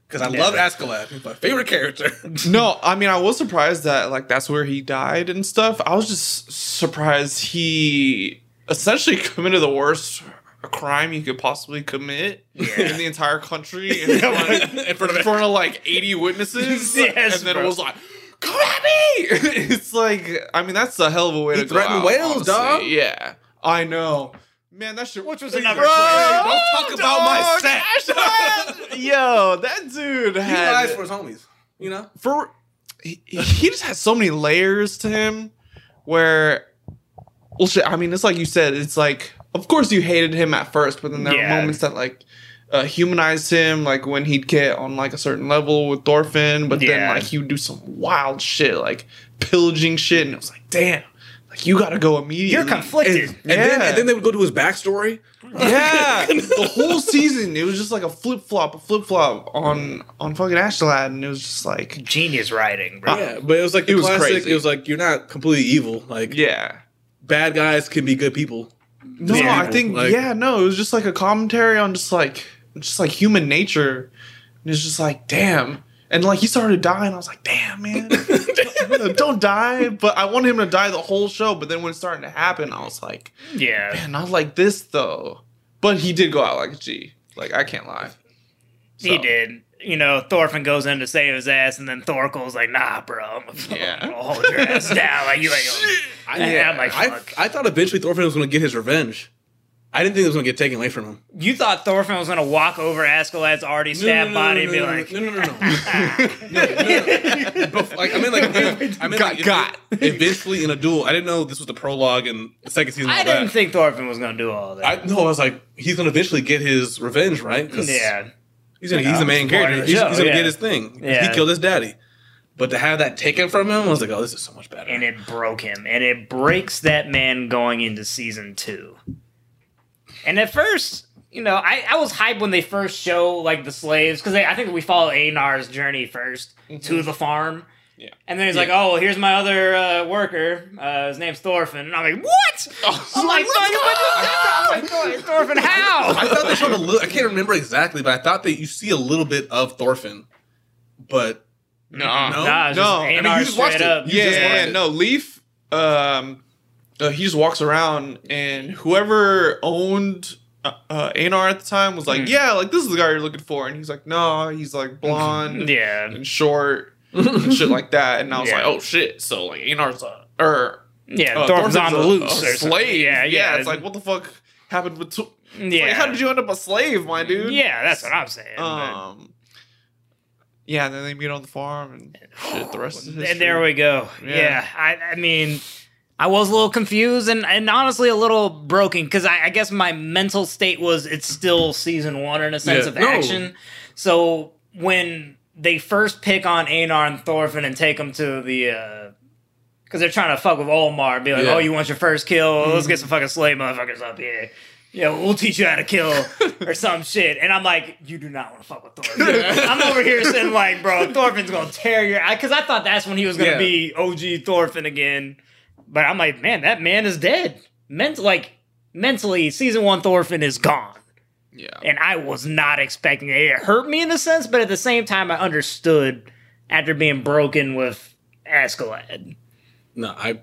because I Yeah. love Askeladd. He's my favorite character. no, I mean, I was surprised that like that's where he died and stuff. I was just surprised he essentially committed the worst crime you could possibly commit in the entire country in front, in front of in front of like 80 witnesses. Yes, and then bro. it was like, come at me! it's like, I mean, that's a hell of a way He to go. threatened out, whales, honestly. dog. Yeah, I know. Man, that shit. Which was Bro, another don't. Don't talk about my set. Yo, that dude He had lies for his homies. You know. for he, he just has so many layers to him where well shit i mean it's like you said it's like of course you hated him at first but then there Yeah. were moments that like uh, humanized him like when he'd get on like a certain level with Thorfinn but then like he would do some wild shit like pillaging shit and it was like damn like you gotta go immediately You're conflicted. And, and then Yeah. and then they would go to his backstory. yeah, the whole season it was just like a flip flop, a flip flop on on fucking Ashlad, and it was just like, Genius writing, bro. Yeah, but it was like the It was classic. crazy. It was like you're not completely evil. Like yeah, bad guys can be good people. No, Yeah. I think Like- yeah, no, it was just like a commentary on just like just like human nature. And it's just like, damn. And like he started dying, I was like, damn, man. Don't die. But I wanted him to die the whole show. But then when it's starting to happen, I was like, Yeah. man, not like this though. But he did go out like a G. Like I can't lie. He did you know, Thorfinn goes in to save his ass, and then Thorkel's like, "Nah, bro, I'm gonna, yeah. i hold your ass down." Like you like, I, yeah. I'm like, Fuck. I, I thought eventually Thorfinn was gonna get his revenge. I didn't think it was gonna get taken away from him. You thought Thorfinn was gonna walk over Askeladd's already stabbed body and be like, no, no, no, no, I mean, like, I mean, got, like, got. eventually in a duel. I didn't know this was the prologue and the second season. I didn't that. think Thorfinn was gonna do all that. I, no, I was like, he's gonna eventually get his revenge, right? Yeah he's gonna, Like, he's the main it's part of character. the He's, he's gonna yeah. get his thing. Yeah. He killed his daddy, but to have that taken from him, I was like, oh, this is so much better. and it broke him, and it breaks that man going into season two. And at first, you know, I, I was hyped when they first show like the slaves because I think we follow Einar's journey 1st to mm-hmm. the farm. Yeah. And then he's like, "Oh, well, here's my other uh, worker. Uh, his name's Thorfinn." And I'm like, "What?" I'm like, "Let's! I'm like, "Thorfinn, how?" I thought they showed a little. I can't remember exactly, but I thought that you see a little bit of Thorfinn, but No. No? Nah, No, I mean, you just watched straight it. up. You yeah, just yeah, watched yeah. it. no, Leaf. Um, uh, he just walks around, and whoever owned uh, uh, Einar at the time was like, Hmm. "Yeah, like this is the guy you're looking for," and he's like, "No, he's like blonde Yeah, and short and shit like that." And I was Yeah. like, "Oh shit!" So like Einar's a or yeah. uh, on the a- loose. a or slave. Yeah, yeah. It's like what the fuck happened with? Yeah. like, how did you end up a slave, my dude? Yeah, that's what I'm saying. but- Um. Yeah, and then they meet on the farm and shit. The rest history. And there we go. Yeah, Yeah. I, I mean, I was a little confused and, and honestly a little broken because I, I guess my mental state was it's still season one in a sense Yeah. of No. action. So when they first pick on Einar and Thorfinn and take them to the. Uh, because they're trying to fuck with Olmar, be like, Yeah. oh, you want your first kill? Let's mhm. get some fucking slave motherfuckers up here. Yeah, we'll teach you how to kill or some shit. And I'm like, you do not want to fuck with Thorfinn. I'm over here sitting like, bro, Thorfinn's gonna tear your. Because I thought that's when he was gonna Yeah. be OG Thorfinn again. But I'm like, man, that man is dead. Ment- like mentally, season one Thorfinn is gone Yeah. and I was not expecting it. It hurt me in a sense, but at the same time, I understood after being broken with Askeladd. No, I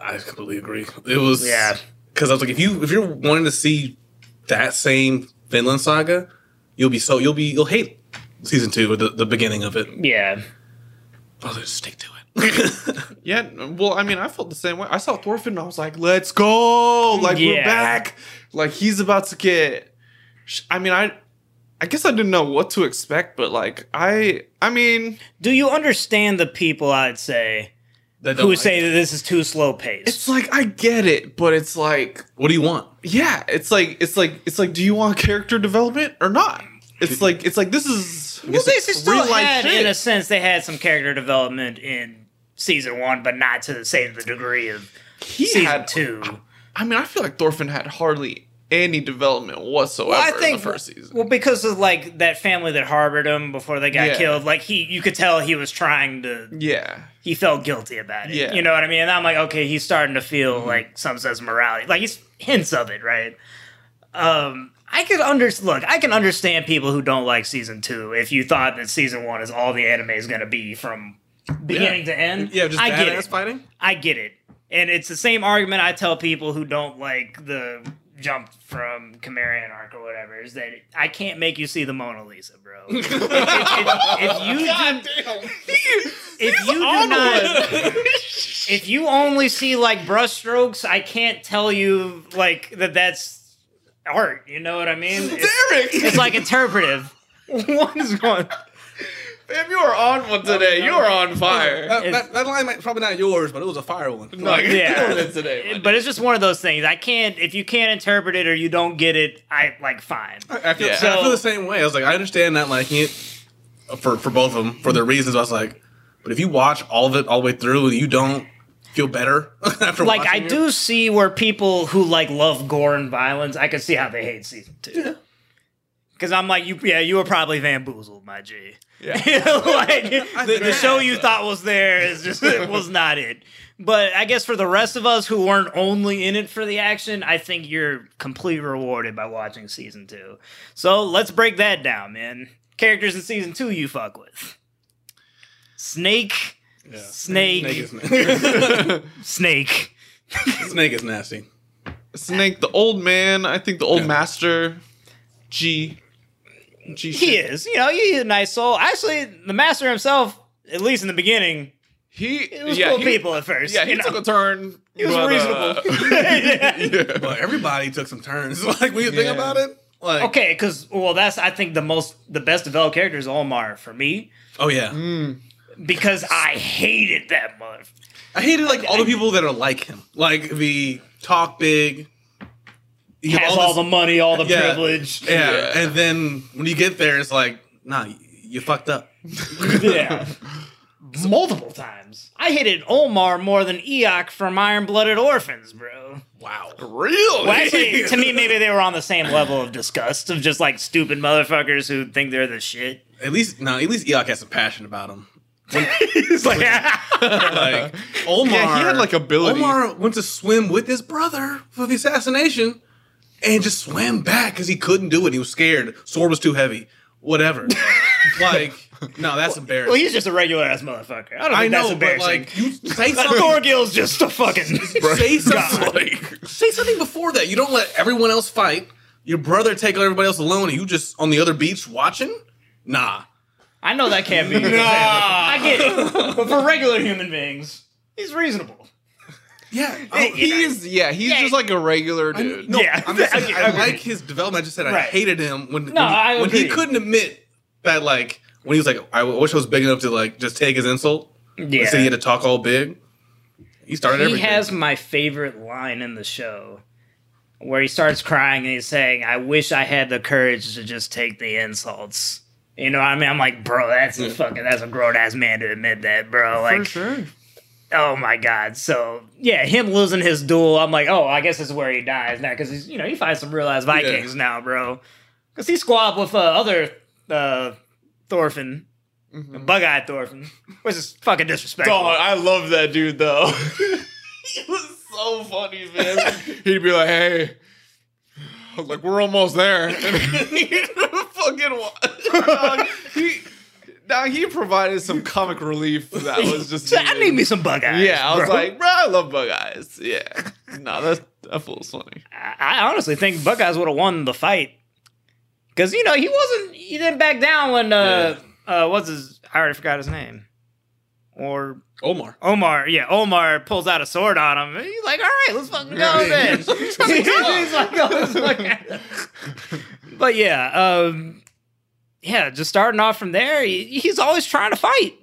I completely agree. It was Yeah. because I was like, if you if you're wanting to see that same Vinland saga, you'll be so you'll be you'll hate season two or the, the beginning of it. Yeah, I was like, just stick to it. Yeah, well, I mean, I felt the same way. I saw Thorfinn and I was like, let's go. Like, we're back. Like, he's about to get. Sh- I mean, I. I guess I didn't know what to expect, but like I, I mean, do you understand the people? I'd say That who like say it. that this is too slow paced. it's like I get it, but it's like, what do you want? yeah, it's like, it's like, it's like, do you want character development or not? It's like, it's like this is well, they still real-life had, shit. in a sense, they had some character development in season one, but not to the same degree of he season had two. I mean, I feel like Thorfinn had hardly any development whatsoever Well, I in think the first season. well because of like that family that harbored him before they got Yeah. killed. Like he, you could tell he was trying to yeah, he felt guilty about it. Yeah. You know what I mean? And I'm like, okay, he's starting to feel Mm-hmm. like some sense of morality. Like he's hints of it, right? Um I could under look, I can understand people who don't like season two if you thought that season one is all the anime is gonna be from beginning to end. Yeah, just I get badass it. fighting. I get it. And it's the same argument I tell people who don't like the jump from Chimera Ant arc or whatever is that I can't make you see the Mona Lisa, bro. if, if- if you do, if you do not, if you only see like brushstrokes, I can't tell you like that that's art. You know what I mean? It's, Derek, it's like interpretive. what is going? Fam, you are on one today. You are on fire. That, It's- that, that line might probably not yours, but it was a fire one. No, Like, Yeah. it today. my But it's just one of those things. I can't if you can't interpret it or you don't get it. I like fine. I feel, Yeah. I feel the same way. I was like, I understand not liking it for for both of them for their reasons. I was like, but if you watch all of it all the way through and you don't feel better after like I it, do see where people who like love gore and violence, I can see how they hate season two. Because I'm like, you, yeah, you were probably bamboozled, my G. Yeah. like the, the show you thought was there is just it was not it. But I guess for the rest of us who weren't only in it for the action, I think you're completely rewarded by watching season two. So let's break that down, man. Characters in season two you fuck with. Snake, Yeah. Snake, Snake is, nasty. Snake. Snake is nasty. Snake, the old man. I think the old Yeah. master. G. G. He shit. is. You know, he's a nice soul. Actually, the master himself, at least in the beginning, He. it was yeah, cool he, people at first. Yeah, he know? took a turn. He was but, uh, reasonable. yeah. But everybody took some turns. Like when you think Yeah. about it, like Okay, because well, that's I think the most the best developed character is Olmar for me oh yeah, Mm. because I hated that mother. I hated like all the people that are like him, like the talk big, you have Has all, this- the money, all the Yeah. privilege. yeah. Yeah. and then when you get there, it's like nah, you, you fucked up. yeah. Multiple times. I hated Olmar more than Iok from Iron Blooded Orphans, bro. Wow, Real. Well, actually, to me, maybe they were on the same level of disgust of just like stupid motherfuckers who think they're the shit. at least no, at least Iok has some passion about him. it's like, Like Olmar, Yeah, he had, like, ability. Olmar went to swim with his brother for the assassination, and just swam back because he couldn't do it. He was scared. Sword was too heavy. Whatever. like no, that's embarrassing. well, he's just a regular ass motherfucker. I don't think I that's know, but embarrassing. like you say something. Thorgil's just a fucking. say something. like- say something before that. You don't let everyone else fight. Your brother take everybody else alone, and you just on the other beach watching. Nah. I know that can't be. Nah, I get it, but for regular human beings, he's reasonable. Yeah. Oh, hey, He is. Yeah, he's Yeah. just like a regular dude. No, Yeah. I'm just saying, I Okay. like his development. I just said I hated him when, No, when, he, when he couldn't admit that, like, when he was like, I wish I was big enough to, like, just take his insult. Yeah. Instead, he had to talk all big. He started everything. He everything. has my favorite line in the show where he starts crying and he's saying, I wish I had the courage to just take the insults You know what I mean? I'm like, bro, that's a fucking that's a grown ass man to admit that, bro. Like, For sure. Oh my god. So yeah, him losing his duel, I'm like, oh, I guess this is where he dies now because he's you know he fights some real ass Vikings now, bro. Because he squabbed with uh, other uh, Thorfinn, Mhm. bug eyed Thorfinn, which is fucking disrespectful. Dog, I love that dude though. he was so funny, man. He'd be like, "Hey, like we're almost there," and he'd fucking dog, he. Now he provided some comic relief that was just. I need me some bug eyes. Yeah, I was bro. like, bro, I love bug eyes. Yeah, no, that's that fool's funny. I, I honestly think Buckeyes would have won the fight because you know he wasn't he didn't back down when uh uh what's his I already forgot his name or Olmar. Olmar yeah Olmar pulls out a sword on him he's like all right let's fucking go then he's like, oh, let's fucking- but yeah um yeah just starting off from there he, he's always trying to fight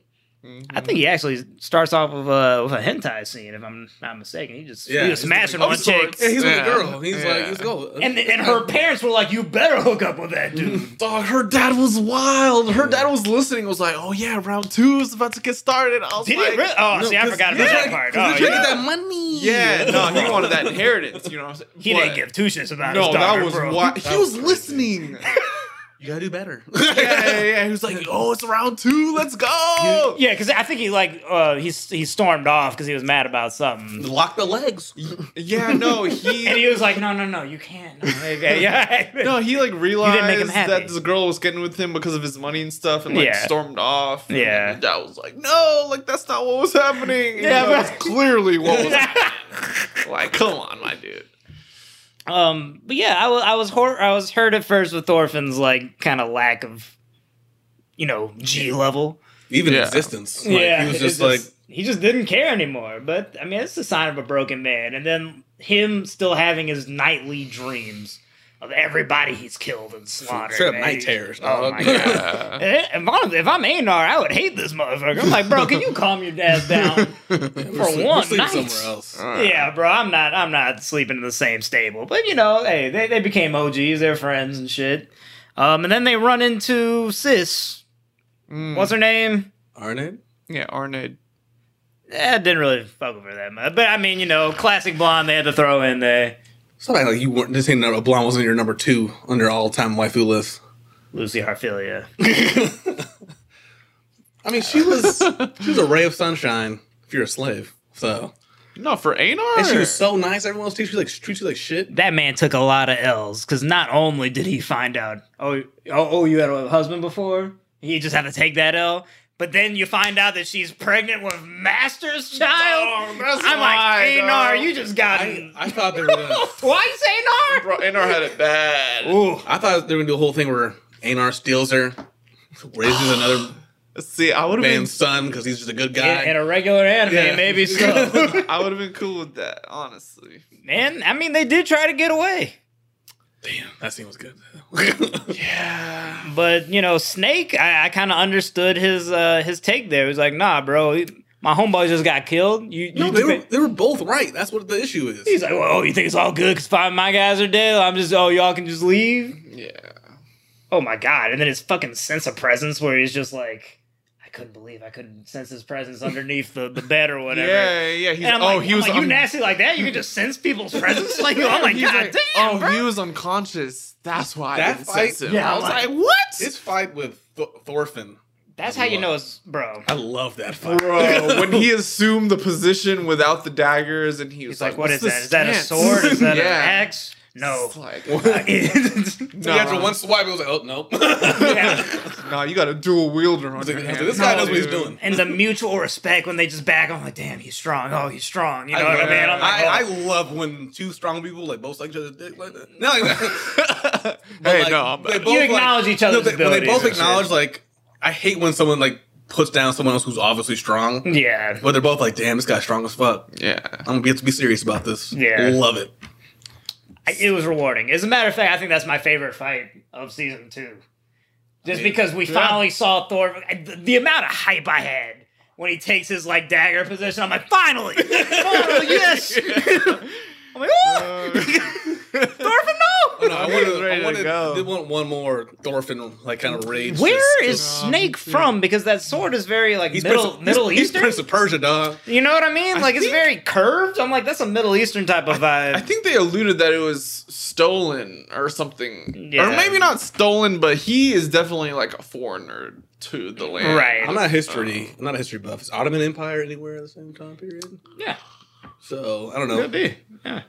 I think he mm-hmm. actually starts off with a with a hentai scene if I'm not mistaken he just he was he's smashing like, one oh, chick. Yeah, he's with a girl. He's Yeah. like, let's go. and and her parents were like, "You better hook up with that dude." Dog, her dad was wild. Her dad was listening. Was like, "Oh yeah, round two is about to get started." I was Did like, really? Oh, No, see, I forgot they're about that trying- part. 'cause Oh, they're trying yeah. get that money. Yeah, no, he wanted that inheritance. You know what I'm saying? He But- didn't give two shits about No, his daughter, that was bro. why he was was listening. You gotta do better. yeah, yeah, yeah. He was like, "Oh, it's round two. Let's go." Yeah, because I think he like uh, he he stormed off because he was mad about something, Lock the legs. Yeah, no, he. and he was like, "No, no, no, you can't." No, yeah, no, he like realized make him happy. that this girl was getting with him because of his money and stuff, and like Yeah. stormed off. And Yeah. his dad was like, "No, like that's not what was happening." Yeah, yeah, but- that's clearly what was. happening. like, come on, my dude. Um, but yeah, I was I was hor- I was hurt at first with Thorfinn's like kind of lack of, you know, G level. Even Yeah. existence. Like, yeah, he was it's just like, he just didn't care anymore. But I mean, it's a sign of a broken man. And then him still having his nightly dreams of everybody he's killed and slaughtered. straight night terrors. Oh my god. Yeah. Eh, If I'm, if I'm Einar, I would hate this motherfucker. I'm like, bro, can you calm your dad down? We're For sleep- one night. somewhere else. yeah, bro, I'm not I'm not sleeping in the same stable. But you know, hey, they, they became OGs, they're friends and shit. Um, and then they run into Sis. Mm. What's her name? Arnheid? Yeah, Arnheid. Eh, didn't really fuck with her that much. But I mean, you know, classic blonde they had to throw in there. Something like you weren't this ain't a blonde wasn't your number two under all time waifu list. Lucy Heartfilia. I mean, she was she was a ray of sunshine if you're a slave. So No, for Einar. and she was so nice. Everyone else treats you like treats you like shit. That man took a lot of L's because not only did he find out, oh, oh, oh, you had a husband before, he just had to take that L. But then you find out that she's pregnant with Master's child. Dog, that's I'm why, like, Einar, you just got. I, I thought they were gonna. Why you say Einar? Bro, Einar had it bad. Ooh, I thought they were gonna do a whole thing where Einar steals her, raises another See, I would have been. man's son because he's just a good guy. in a regular anime, Yeah. maybe so. I would have been cool with that, honestly. Man, I mean, they did try to get away. Damn, that scene was good. Yeah. But you know, Snake, I, I kind of understood his uh, his take there. He was like, "Nah, bro, he- my homeboy just got killed. You, no, you they were they were both right. That's what the issue is. He's like, well, oh, you think it's all good because five of my guys are dead? I'm just, oh, y'all can just leave? Yeah. Oh my God. And then his fucking sense of presence where he's just like, I couldn't believe I couldn't sense his presence underneath the, the bed or whatever. Yeah, yeah. He's, And I'm oh, like, he I'm was. like, you un- nasty like that? You can just sense people's presence? Like, oh my He's God, like, damn, Oh, bro. he was unconscious. That's why That I didn't fight- sense him. Yeah, I was like- like, what? His fight with Th- Thorfinn. That's how you know it's, bro. I love that fight. Bro, when he assumed the position without the daggers, and he was He's like, like, "What's is that? this Is that a sword? Is that yeah. an axe? No. It's like, uh, So after one swipe, it was like, oh no. Yeah. no, you got a dual wielder on like, your hand. this guy knows what he's doing. and the mutual respect when they just back on, like, damn, he's strong. Oh, he's strong. You know what I mean? I'm like, I, oh. I love when two strong people like both like each other's dick like that. No, like, hey, like, no, I'm they both, You like- acknowledge each no, other's they, when they both and acknowledge like I hate when someone like puts down someone else who's obviously strong, yeah. but they're both like, damn, this guy's strong as fuck. yeah. I'm gonna get to be serious about this. Yeah. love it. I- It was rewarding. As a matter of fact, I think that's my favorite fight of season two. Just because we Yeah. finally saw Thor, uh, the, the amount of hype I had when he takes his like dagger position, I'm like, finally, finally, yes. I'm like, oh, Uh, Thorfinn, no. No, I wanted, was ready I to wanted, go. did want one more Thorfinn like kind of rage. Where just- is Snake from? Because that sword is very like He's Middle Prince, Middle he's, Eastern. He's Prince of Persia, dog. you know what I mean? I Like it's think- very curved. I'm like that's a Middle Eastern type of vibe. I think they alluded that it was stolen or something. Yeah. Or maybe not stolen, but he is definitely like a foreigner to the land. Right. I'm not history. I'm not a history buff. Is Ottoman Empire anywhere at the same time period? yeah, So I don't know. could be. Yeah,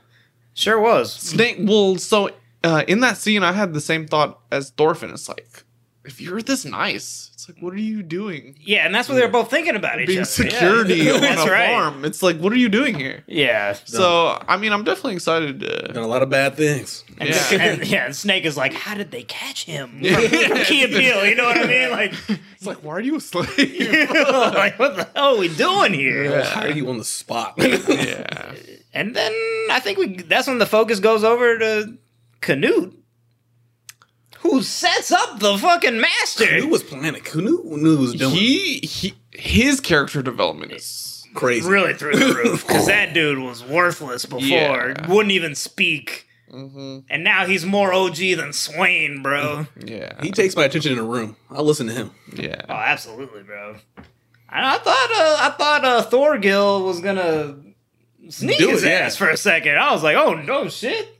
sure was. Snake. Well, so uh, in that scene, I had the same thought as Thorfinn. It's like, if you're this nice, it's like, what are you doing? Yeah, and that's what they're both thinking about each Being other. security Yeah. on a right. farm. It's like, what are you doing here? Yeah. So, I mean, I'm definitely excited to. Done a lot of bad things. And, Yeah. and, yeah, and Snake is like, how did they catch him? From, from Key Appeal, you know what I mean? Like, It's like, why are you a slave? like, what the hell are we doing here? Yeah. are you on the spot. yeah. And then I think we that's when the focus goes over to Canute, who sets up the fucking master. Who was planning? Who knew, who knew what was doing? He, he, his character development is Crazy. really through the roof because that dude was worthless before, Yeah. wouldn't even speak, Mhm. and now he's more OG than Sweyn, bro. Yeah. He takes my attention in a room. I'll listen to him. Yeah. Oh, absolutely, bro. And I thought, uh, I thought uh, Thorgil was gonna sneak Do his it, yeah. ass for a second. I was like, oh no, shit.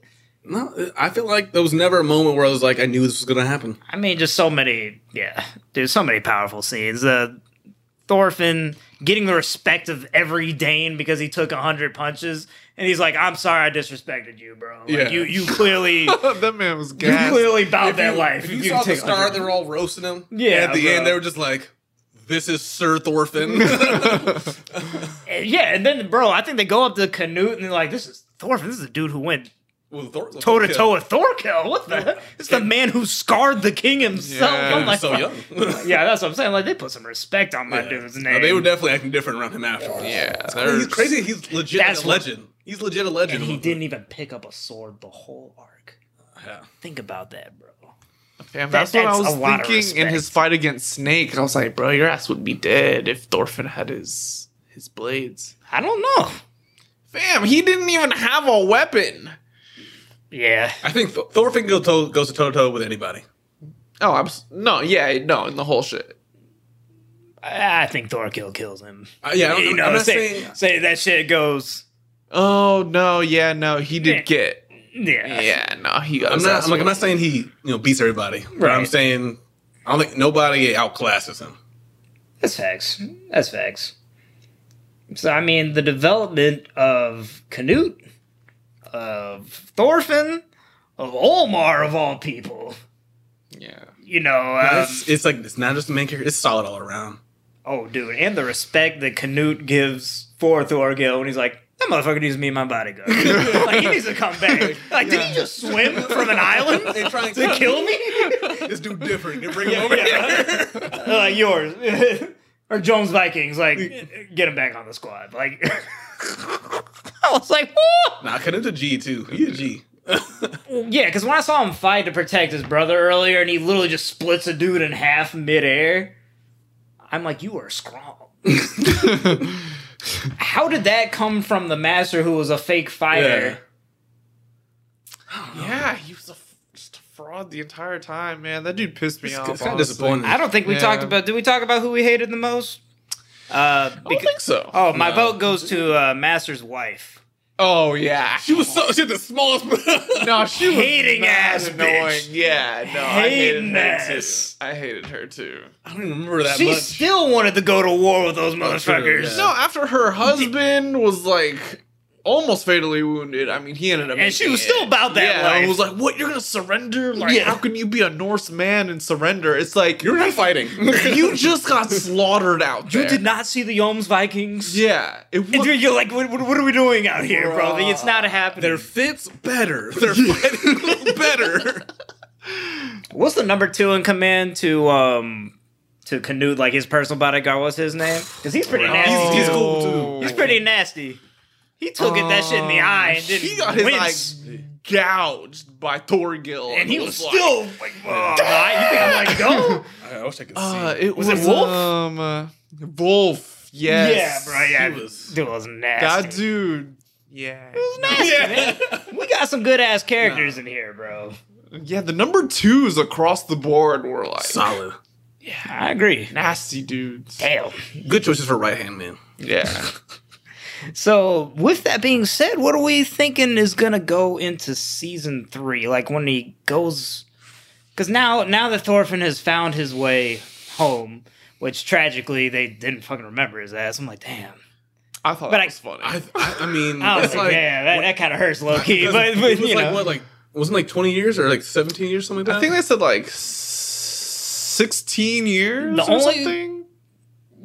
No, I feel like there was never a moment where I was like, I knew this was going to happen. I mean, just so many, yeah, dude, so many powerful scenes. Uh, Thorfinn getting the respect of every Dane because he took a hundred punches, and he's like, "I'm sorry, I disrespected you, bro. Like, Yeah. you, you clearly, that man was gas. clearly about that you, life. If you, saw the take star, 100 they were all roasting him. Yeah, And at the bro. end, they were just like, "This is Sir Thorfinn." And yeah, and then, bro, I think they go up to Canute and they're like, "This is Thorfinn. This is a dude who went With Thor- toe to toe with Thorkel. What the? It's the man who scarred the king himself. Yeah. I'm like, so young. yeah, that's what I'm saying. Like, they put some respect on my Yeah. dude's No, name. they were definitely acting different around him afterwards. Yeah. He's crazy. He's legit That's a what- legend. He's legit a legend. and he didn't even pick up a sword the whole arc. Yeah. Think about that, bro. Fam, That- that's what I was a thinking in his fight against Snake. I was like, bro, your ass would be dead if Thorfinn had his his blades. I don't know. Fam, he didn't even have a weapon. Yeah, I think Th- Thorfinn goes to goes to toe to toe with anybody. Oh, I'm s- no, yeah, no, in the whole shit. I I think Thorkel kills him. Uh, yeah, I'm, you know, I'm not say, saying. say that shit goes. Oh no, yeah, no, he did Yeah. get. Yeah, Yeah, no, he got. I'm his not. ass I'm, like, I'm not saying he you know beats everybody. But I'm Right. saying I don't think nobody outclasses him. that's facts. That's facts. So I mean, the development of Canute, of Thorfinn, of Olmar of all people. Yeah. You know, um, it's, it's like it's not just the main character. It's solid all around. oh, dude, and the respect that Canute gives for Thorgil when he's like, that motherfucker needs me and my bodyguard. like he needs to come back. Like, did he just swim from an island They trying to kill me? this dude different. They bring him over Yeah. here. Uh, like yours or Jomsvikings. Like, get him back on the squad. Like, I was like, Whoa! Nah, cut into G too. He a G. yeah, because when I saw him fight to protect his brother earlier, and he literally just splits a dude in half midair, I'm like, you are strong. How did that come from the master who was a fake fighter? Yeah, he was a, f- just a fraud the entire time, man. That dude pissed me It's- off. it's kinda disappointing. I don't think we Yeah. talked about. Did we talk about who we hated the most? Uh, I don't think so. oh, my No. vote goes to uh, Master's wife. Oh yeah. She was so she had the smallest. No, she was Hating ass annoying. bitch. Yeah, no, I hated Hating her ass. too. I hated her too. I don't even remember that She much. still wanted to go to war with those motherfuckers. yeah. No, after her husband was like almost fatally wounded. I mean, he ended up. And she making was still about that Yeah, life. I was like, "What? You're gonna surrender? Like, Yeah. how can you be a Norse man and surrender? It's like You're not fighting. you just got slaughtered out There. You did not see the Jomsvikings. Yeah, it And was. you're, you're like, what, what, what are we doing out here, bro? Bruh. It's not happening. Their fits better. They're fighting better. What's the number two in command to um to Canute, like his personal bodyguard? What's his name? Because he's pretty nasty. He's- he's cool, too. He's pretty nasty. He took it that shit in the eye and didn't he got his wince. eye gouged by Thorgil, and he was like- still like, oh, you think I'm like go? I wish I could see. Uh, it Was was, it Wolf? Um, uh, Wolf. Yes. Yeah, bro. Yeah, He was- dude was nasty. That dude. Yeah. it was Man, we got some good ass characters in here, bro. Yeah, the number twos across the board were like Solid. Yeah, I agree. nasty dudes. Damn. Good choices for right hand man. Yeah. So, with that being said, what are we thinking is gonna go into season three? Like when he goes, because now now that Thorfinn has found his way home, which tragically they didn't fucking remember his ass. I'm like, damn. I thought But that I- was funny. I, I, I mean, I was like, like, yeah, that, that kind of hurts low key. But, but it was you like know, what, like wasn't like twenty years or like seventeen years, something like that. I think they said like 16 years The or only- something.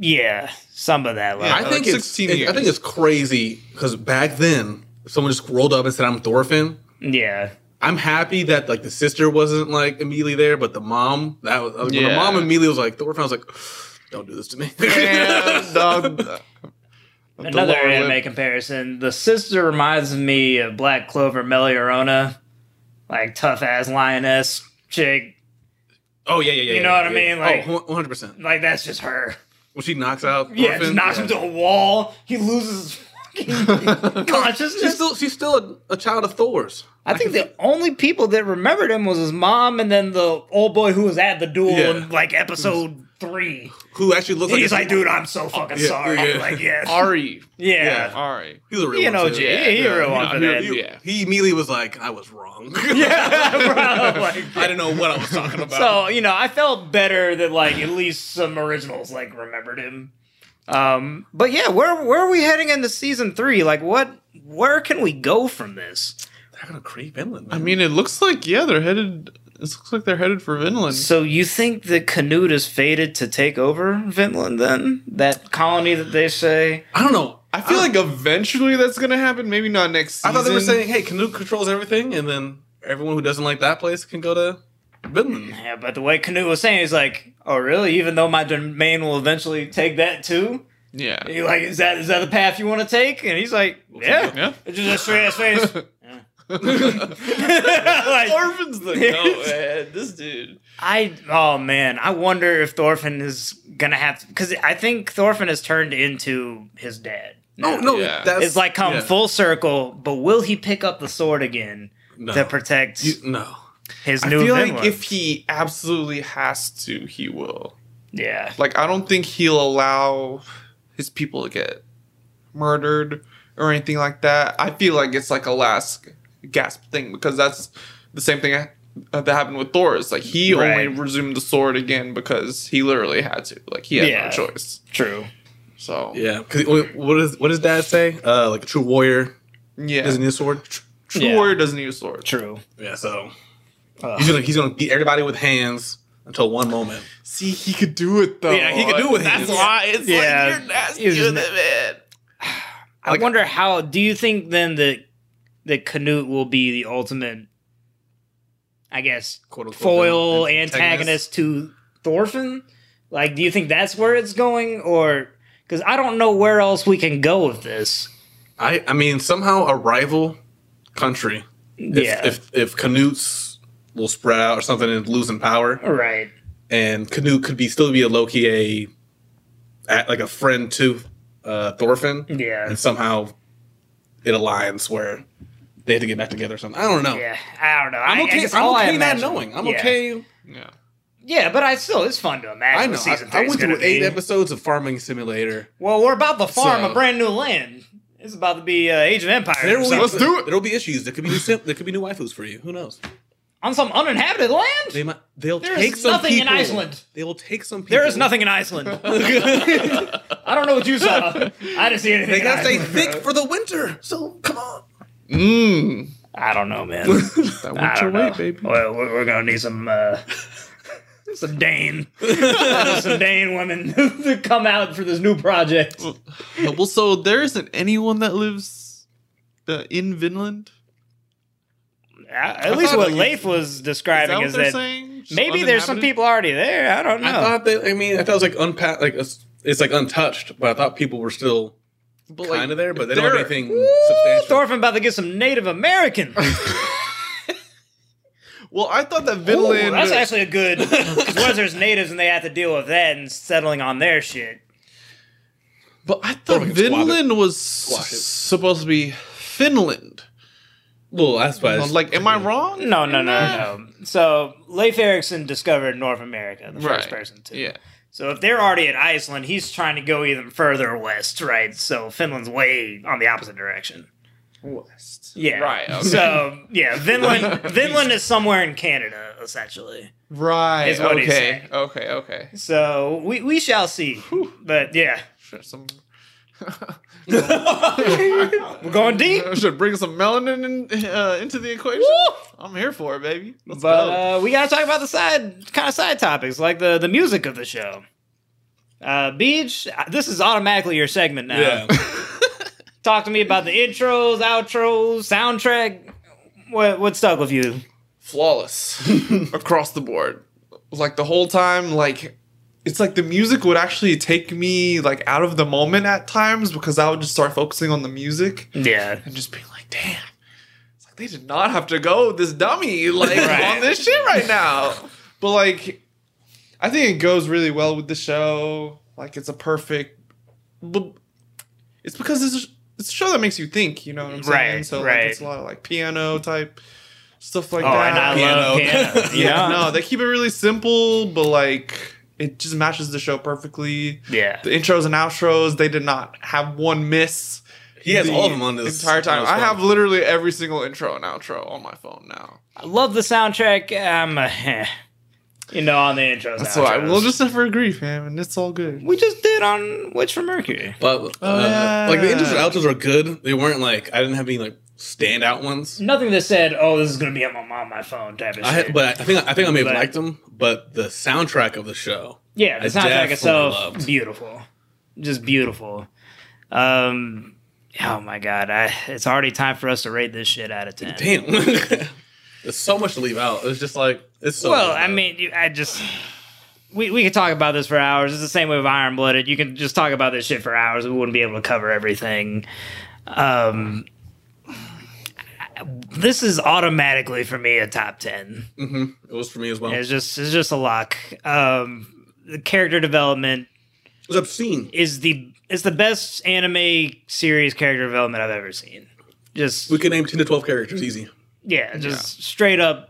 yeah, some of that. Like, I think like it's 16 it- I think it's crazy because back then, someone just rolled up and said I'm Thorfinn. yeah, I'm happy that like the sister wasn't like immediately there, but the mom that was when the mom immediately was like Thorfinn. I was like, don't do this to me. Uh, Another anime lip. comparison. The sister reminds me of Black Clover Mereoleona, like tough ass lioness chick. oh yeah, yeah, yeah. You yeah, know what I mean? Like- oh, 100. percent Like that's just her. When she knocks out, Yeah, Thorfinn, just knocks him to a wall. He loses his consciousness. She's still she's still a, a child of Thor's. I think the only people that remembered him was his mom and then the old boy who was at the duel Yeah. in like episode three. Who actually looks like He's a- like, dude, I'm so fucking Yeah, sorry. yeah. Like, yeah, Ari. yeah. Yeah. Ari. He's a real You one, know, too. Jay, he a real one for he, that. Yeah. he immediately was like, I was wrong. Yeah, bro. Like, I didn't know what I was talking about. So you know, I felt better that like at least some originals like remembered him. Um, but yeah, where where are we heading into season three? Like, what? Where can we go from this? they're gonna creep inland. I mean, it looks like, yeah, they're headed. It looks like they're headed for Vinland. So you think the Canute is fated to take over Vinland? Then that colony that they say. I don't know. I feel like eventually that's going to happen. Maybe not next season. I thought they were saying, "Hey, Canute controls everything," and then everyone who doesn't like that place can go to Vinland. Yeah, but the way Canute was saying, he's like, "Oh, really? Even though my domain will eventually take that too." Yeah. He like, is that is that the path you want to take? And he's like, "Yeah." Yeah. It's just a straight ass face. Like, Orphan's the goat, man. This dude. I oh man, I wonder if Thorfinn is gonna have because I think Thorfinn has turned into his dad. Oh, no, no, Yeah. that's It's like come yeah. full circle, but will he pick up the sword again No. to protect You, no. his I new I feel like if he absolutely has to, he will. yeah, Like, I don't think he'll allow his people to get murdered or anything like that. I feel like it's like a last gasp thing because that's the same thing that happened with Thor. It's like he only resumed the sword again because he literally had to. Like, he had Yeah. no choice. true. So, Yeah. 'Cause what does what does Dad say? Uh, like a true warrior yeah. doesn't need a sword. True Yeah. warrior doesn't need a sword. True. Yeah. So Ugh. he's gonna he's gonna beat everybody with hands until one moment. See, he could do it though. Yeah, he could do it. That's why it's Yeah. like you're nasty He's with it, man. I Like- wonder how. Do you think then that that Canute will be the ultimate? I guess Quote unquote, foil an antagonist to Thorfinn? Like, do you think that's where it's going, or because I don't know where else we can go with this? I I mean somehow a rival country. If, yeah, If if Canute's will spread out or something and losing power, right. and Canute could be still be a low key a, a like a friend to uh, Thorfinn, Yeah, and somehow it aligns where they have to get back together or something. I don't know. yeah. I don't know. I'm I- I okay. I am okay not imagine- knowing. I'm yeah. okay. Yeah. Yeah, but I still it's fun to imagine. I know. What season I, I went through eight be. episodes of Farming Simulator. Well, we're about to farm So- a brand new land. It's about to be uh, Age of Empires. There will, something. Let's do it. There will be issues. There could be new. sim- There could be new waifus for you. Who knows? on some uninhabited land. They might. They'll There take is some nothing in. Iceland. They will take some people. There is nothing in Iceland. I don't know what you saw. I didn't see anything. They in gotta stay Iceland. thick for the winter. So come on. Mmm. I don't know, man. That I went your don't way, know. baby. Well, we're, we're gonna need some uh, some Dane, some Dane women to come out for this new project. well, so there isn't anyone that lives uh, in Vinland. At least what like, Leif was Is that describing what is they're that saying? Maybe there's some people already there. I don't know. I thought that. I mean, I thought it was like unpat. Like it's, it's like untouched. But I thought people were still But, like, kind of there. But they don't have they're- anything Ooh, substantial. Thorfinn about to get some Native American. Well, I thought that Ooh, Vinland. that's actually a good. Because what there's natives and they have to deal with that and settling on their shit? But I thought we can squab it. Vinland was supposed to be Finland. Well, that's why. it's- Like, am I wrong? No, no, no, no. So Leif Erikson discovered North America, the first Right. person to. Yeah. So if they're already at Iceland, he's trying to go even further west, right? So Finland's way on the opposite direction. West. Yeah. Right. Okay. So yeah, Vinland Vinland is somewhere in Canada, essentially. right. is what he's okay. saying. Okay. Okay. So we we shall see. But yeah, Should some. we're going deep. I should bring some melanin in, uh, into the equation. I'm here for it, baby. Let's But go. uh, we gotta talk about the side kind of side topics, like the the music of the show. Uh, Beach, this is automatically your segment now. yeah. Talk to me about the intros, outros, soundtrack. What what stuck with you? Flawless across the board. Like the whole time, like it's like the music would actually take me like out of the moment at times because I would just start focusing on the music Yeah, and just being like, damn. It's like they did not have to go with this dummy like Right. on this shit right now. But like I think it goes really well with the show. Like it's a perfect but it's because it's a, it's a show that makes you think, you know what I'm saying? Right, so like, right. it's a lot of like piano type stuff like Oh, that. and I love Piano. piano. Yeah, no, they keep it really simple, but like it just matches the show perfectly. yeah. The intros and outros, they did not have one miss. He has all of them on this entire time. I have literally every single intro and outro on my phone now. I love the soundtrack. Um, you know, on the intros. That's why outros. we'll just never agree, fam, and it's all good. we just did on Witch from Mercury. But uh, Oh, yeah. like the intros and outros are good. They weren't like I didn't have any like standout ones. Nothing that said, "Oh, this is gonna be on my, on my phone" type of I shit. but I think I think I may have But- liked them. But the soundtrack of the show, yeah, the I soundtrack definitely itself, loved. beautiful, just beautiful. Um, oh my god, I, it's already time for us to rate this shit out of ten. damn, there's so much to leave out. It's just like it's so. well, good, I though. mean, you- I just we we could talk about this for hours. It's the same way with Iron Blooded. You can just talk about this shit for hours. We wouldn't be able to cover everything. Um, this is automatically for me a top ten. Mhm. it was for me as well. It's just it's just a lock. Um, the character development was obscene. is the is the best anime series character development I've ever seen. Just We could name ten to twelve characters easy. yeah, just straight up.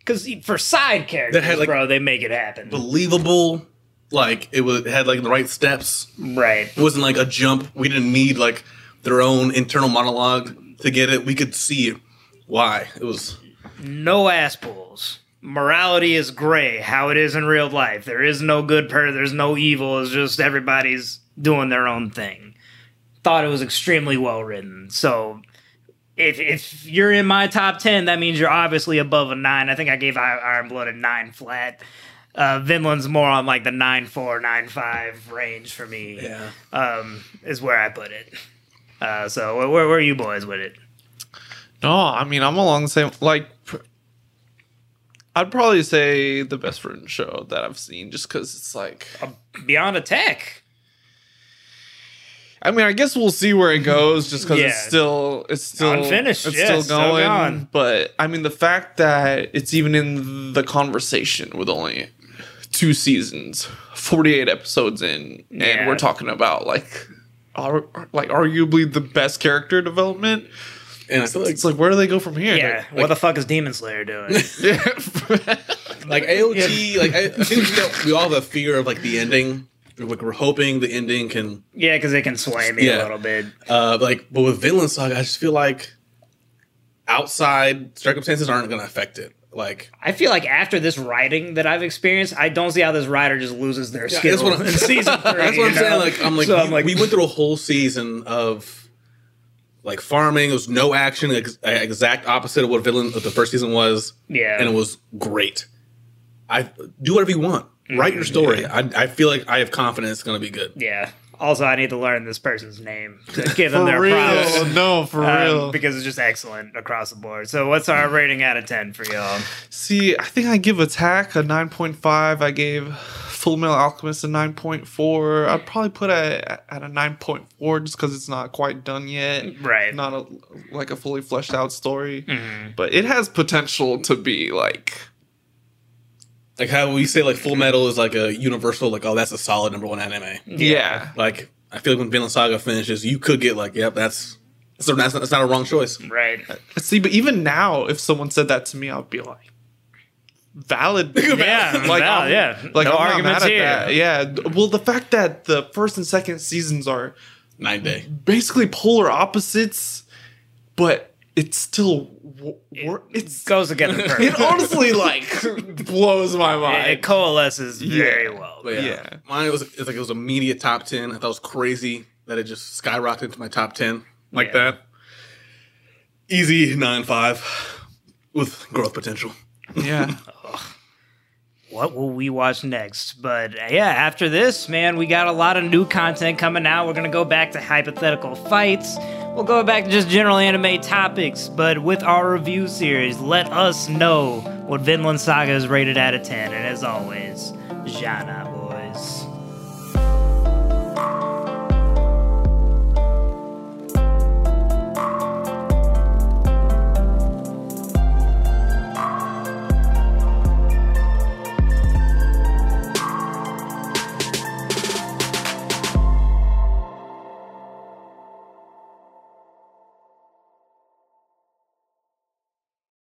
Because for side characters, had, like, bro, they make it happen. Believable. Like it was it had like the right steps. Right. It wasn't like a jump. We didn't need like their own internal monologue to get it. We could see why it was. No ass pulls. Morality is gray, how it is in real life. There is no good there's no evil. It's just everybody's doing their own thing. Thought it was extremely well written. So if if you're in my top ten, that means you're obviously above a nine. I think I gave Iron Blood a nine flat. Uh, Vinland's more on like the nine four, nine five range for me. Yeah. Um, is where I put it. Uh, so where, where were you boys with it? No, I mean I'm along the same like. I'd probably say the best friend show that I've seen, just because it's like. Beyond Attack. I mean, I guess we'll see where it goes, just because Yeah. it's still it's still Unfinished, It's yeah, still going. going. But I mean, the fact that it's even in the conversation with only two seasons, forty-eight episodes in, Yeah. and we're talking about like, like arguably the best character development. And I feel like It's like, where do they go from here? Yeah. what the fuck is Demon Slayer doing? yeah. like AOT, like I, I think we, all- we all have a fear of like the ending. Like we're hoping the ending can, yeah, because it can sway me a little bit. uh, like. But with Vinland Saga, I just feel like outside circumstances aren't going to affect it. Like I feel like after this writing that I've experienced, I don't see how this writer just loses their Yeah, skill that's what I'm- in season three. that's what I'm saying. Like I'm like, So we, I'm like, we went through a whole season of like farming. It was no action, ex- exact opposite of what Vinland of the first season was. yeah, and it was great. I do whatever you want. Write your story. I, I feel like I have confidence it's going to be good. yeah. Also, I need to learn this person's name to give them their real, props. no, for um, real. because it's just excellent across the board. So, what's our rating out of ten for y'all? See, I think I give Attack a 9.5. I gave Full Metal Alchemist a 9.4. I'd probably put it at at a 9.4 just because it's not quite done yet. Right. Not a like a fully fleshed out story, Mhm. but it has potential to be like Like how we say like Full Metal is like a universal like oh that's a solid number one anime. yeah. Like I feel like when Vinland Saga finishes, you could get like yep that's So that's not, that's not a wrong choice. Right. See, but even now, if someone said that to me, I'd be like, valid. Yeah, like, valid, I'm- yeah. Like, No I'm not arguments mad at here. that. Yeah. Well, the fact that the first and second seasons are Nine day. basically polar opposites, but it's still w- wor- it's Goes together it honestly like blows my mind. It coalesces very Yeah. well. But yeah, Yeah. mine was it's like it was immediate top ten. I thought it was crazy that it just skyrocketed into my top ten like Yeah. that. Easy nine five with growth potential. yeah. What will we watch next? But uh, yeah, after this, man, we got a lot of new content coming out. We're gonna go back to hypothetical fights. We'll go back to just general anime topics. But with our review series, let us know what Vinland Saga is rated out of 10. And as always, Jana